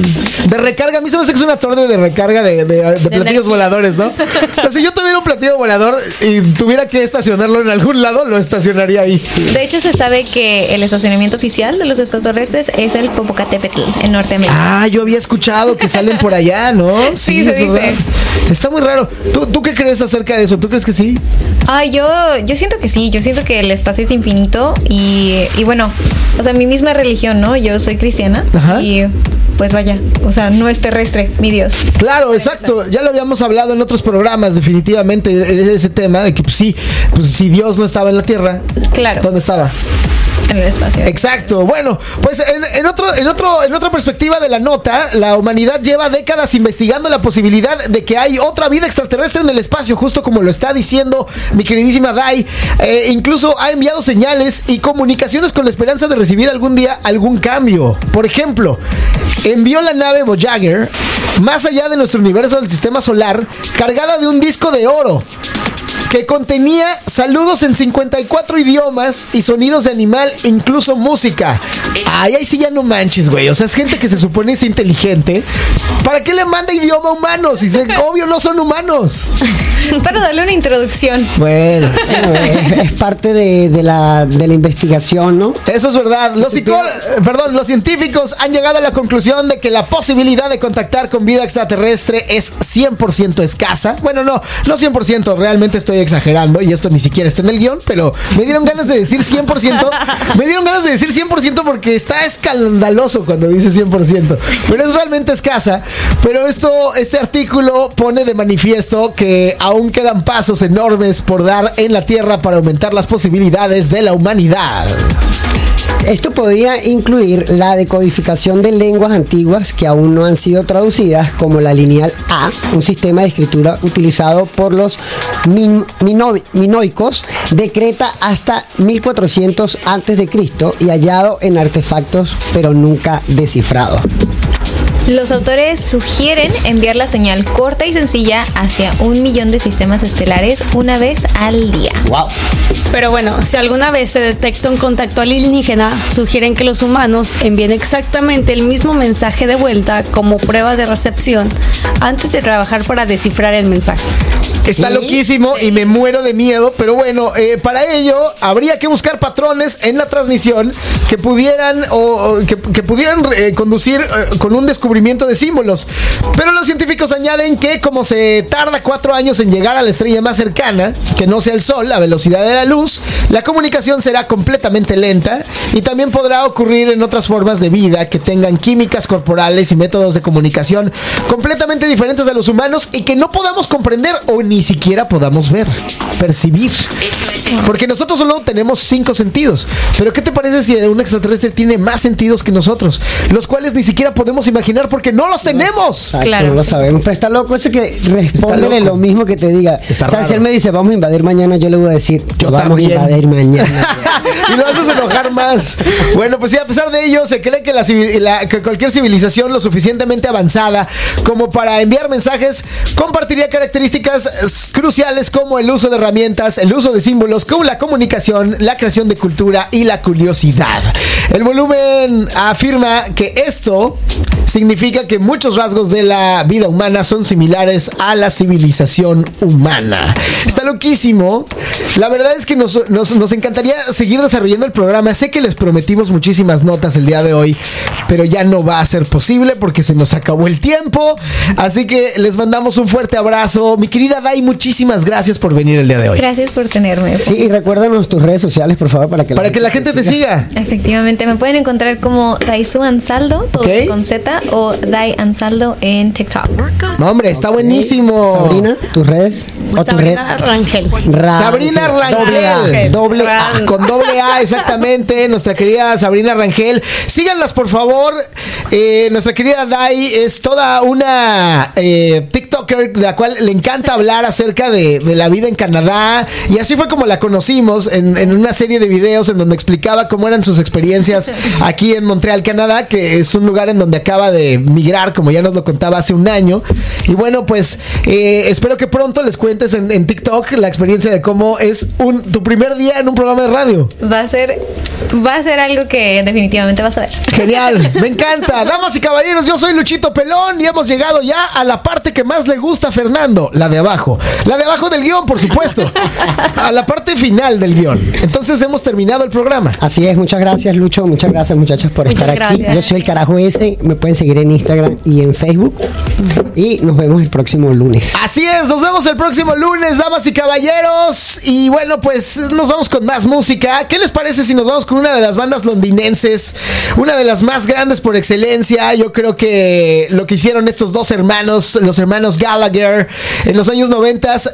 De recarga, a mí se me hace que es una torre de recarga de, de- de platillos voladores, ¿no? O sea, si yo tuviera un platillo volador y tuviera que estacionarlo en algún lado, lo estacionaría ahí. De hecho, se sabe que el estacionamiento oficial de los extraterrestres es el Popocatépetl en Norteamérica. Ah, yo había escuchado que salen por allá, ¿no? Sí, se es dice. verdad. Está muy raro. ¿Tú, ¿Tú qué crees acerca de eso? ¿Tú crees que sí? Ay, yo, yo siento que sí, yo siento que el espacio es infinito y, y bueno, o sea, mi misma religión, ¿no? Yo soy cristiana Ajá. y pues vaya, o sea, no es terrestre, mi Dios. Claro, exacto. Ya lo habíamos hablado en otros programas, definitivamente, de ese tema de que, pues sí, pues si Dios no estaba en la tierra, Claro. ¿dónde estaba? El espacio. Exacto. Bueno, pues en, en otro, en otro, en otra perspectiva de la nota, la humanidad lleva décadas investigando la posibilidad de que hay otra vida extraterrestre en el espacio, justo como lo está diciendo mi queridísima Dai. Eh, incluso ha enviado señales y comunicaciones con la esperanza de recibir algún día algún cambio. Por ejemplo, envió la nave Voyager más allá de nuestro universo del sistema solar, cargada de un disco de oro que contenía saludos en 54 idiomas y sonidos de animal, incluso música. Ay, ahí sí ya no manches, güey. O sea, es gente que se supone es inteligente. ¿Para qué le manda idioma humano? Si se, obvio no son humanos. Para darle una introducción. Bueno, Sí, es, es parte de, de la, de la investigación, ¿no? Eso es verdad. Los, eh, perdón, los científicos han llegado a la conclusión de que la posibilidad de contactar con vida extraterrestre es 100% escasa. Bueno, no, no 100%, realmente estoy exagerando y esto ni siquiera está en el guion, pero me dieron ganas de decir 100%. Me dieron ganas de decir 100% porque está escandaloso cuando dice 100%, pero es realmente escasa. Pero esto, este artículo pone de manifiesto que aún quedan pasos enormes por dar en la Tierra para aumentar las posibilidades de la humanidad. Esto podría incluir la decodificación de lenguas antiguas que aún no han sido traducidas, como la lineal A, un sistema de escritura utilizado por los min- mino- minoicos de Creta hasta 1400 a.C. y hallado en artefactos, pero nunca descifrado. Los autores sugieren enviar la señal corta y sencilla hacia un millón de sistemas estelares una vez al día. Pero bueno, si alguna vez se detecta un contacto alienígena, sugieren que los humanos envíen exactamente el mismo mensaje de vuelta como prueba de recepción antes de trabajar para descifrar el mensaje. Está loquísimo y me muero de miedo, pero bueno, eh, para ello habría que buscar patrones en la transmisión que pudieran o, o que, que pudieran eh, conducir eh, con un descubrimiento de símbolos. Pero los científicos añaden que como se tarda cuatro años en llegar a la estrella más cercana, que no sea el Sol, a velocidad de la luz, la comunicación será completamente lenta y también podrá ocurrir en otras formas de vida que tengan químicas corporales y métodos de comunicación completamente diferentes a los humanos y que no podamos comprender o ni siquiera podamos ver, percibir. Porque nosotros solo tenemos cinco sentidos. Pero ¿qué te parece si un extraterrestre tiene más sentidos que nosotros? Los cuales ni siquiera podemos imaginar porque no los tenemos. Exacto, Claro, no lo sabemos. Pero está loco ese que responde loco. lo mismo que te diga. Está o sea, si él me dice, vamos a invadir mañana, yo le voy a decir, Yo vamos también. a invadir mañana. y lo haces enojar más. Bueno, pues sí, a pesar de ello, se cree que, la, civil- la- que cualquier civilización lo suficientemente avanzada como para enviar mensajes compartiría características cruciales como el uso de herramientas, el uso de símbolos, como la comunicación, la creación de cultura y la curiosidad. El volumen afirma que esto significa que muchos rasgos de la vida humana son similares a la civilización humana. Está loquísimo. La verdad es que nos, nos- nos encantaría seguir desarrollando el programa. Sé que les prometimos muchísimas notas el día de hoy, pero ya no va a ser posible porque se nos acabó el tiempo. Así que les mandamos un fuerte abrazo. Mi querida Dai, muchísimas gracias por venir el día de hoy. Gracias por tenerme. sí, y recuérdanos tus redes sociales, por favor, para que Para que la gente te siga. Efectivamente, me pueden encontrar como Daisu Ansaldo, todo con Z, o Dai Ansaldo en TikTok. No, hombre, está buenísimo. Sabrina, tus redes. O tu red. Sabrina Rangel. Ra- Sabrina Doble A. Rangel. Doble A. Con doble A, exactamente. Nuestra querida Sabrina Rangel. Síganlas, por favor. Eh, nuestra querida Dai es toda una eh, TikToker de la cual le encanta hablar acerca de, de la vida en Canadá. Y así fue como la conocimos en, en una serie de videos en donde explicaba cómo eran sus experiencias aquí en Montreal, Canadá, que es un lugar en donde acaba de migrar, como ya nos lo contaba hace un año. Y bueno, pues eh, espero que pronto les cuentes en, en TikTok la experiencia de cómo es un, tu primer día en un programa de radio. Va a ser, va a ser algo que definitivamente vas a ver. Genial, me encanta. Damas y caballeros, yo soy Luchito Pelón y hemos llegado ya a la parte que más le gusta, Fernando? La de abajo. La de abajo del guion, por supuesto. A la parte final del guion. Entonces hemos terminado el programa. Así es, muchas gracias Lucho, muchas gracias muchachos por Muchas estar aquí. Yo soy el carajo ese, me pueden seguir en Instagram y en Facebook. Y nos vemos el próximo lunes. Así es, nos vemos el próximo lunes, damas y caballeros. Y bueno, pues nos vamos con más música. ¿Qué les parece si nos vamos con una de las bandas londinenses? Una de las más grandes por excelencia. Yo creo que lo que hicieron estos dos hermanos, los hermanos Gallagher, en los años 90,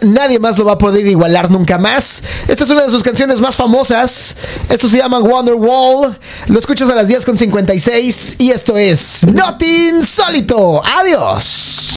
nadie más lo va a poder igualar nunca más. Esta es una de sus canciones más famosas. Esto se llama Wonderwall. Lo escuchas a las 10 con 56 y esto es Not Insólito. Adiós.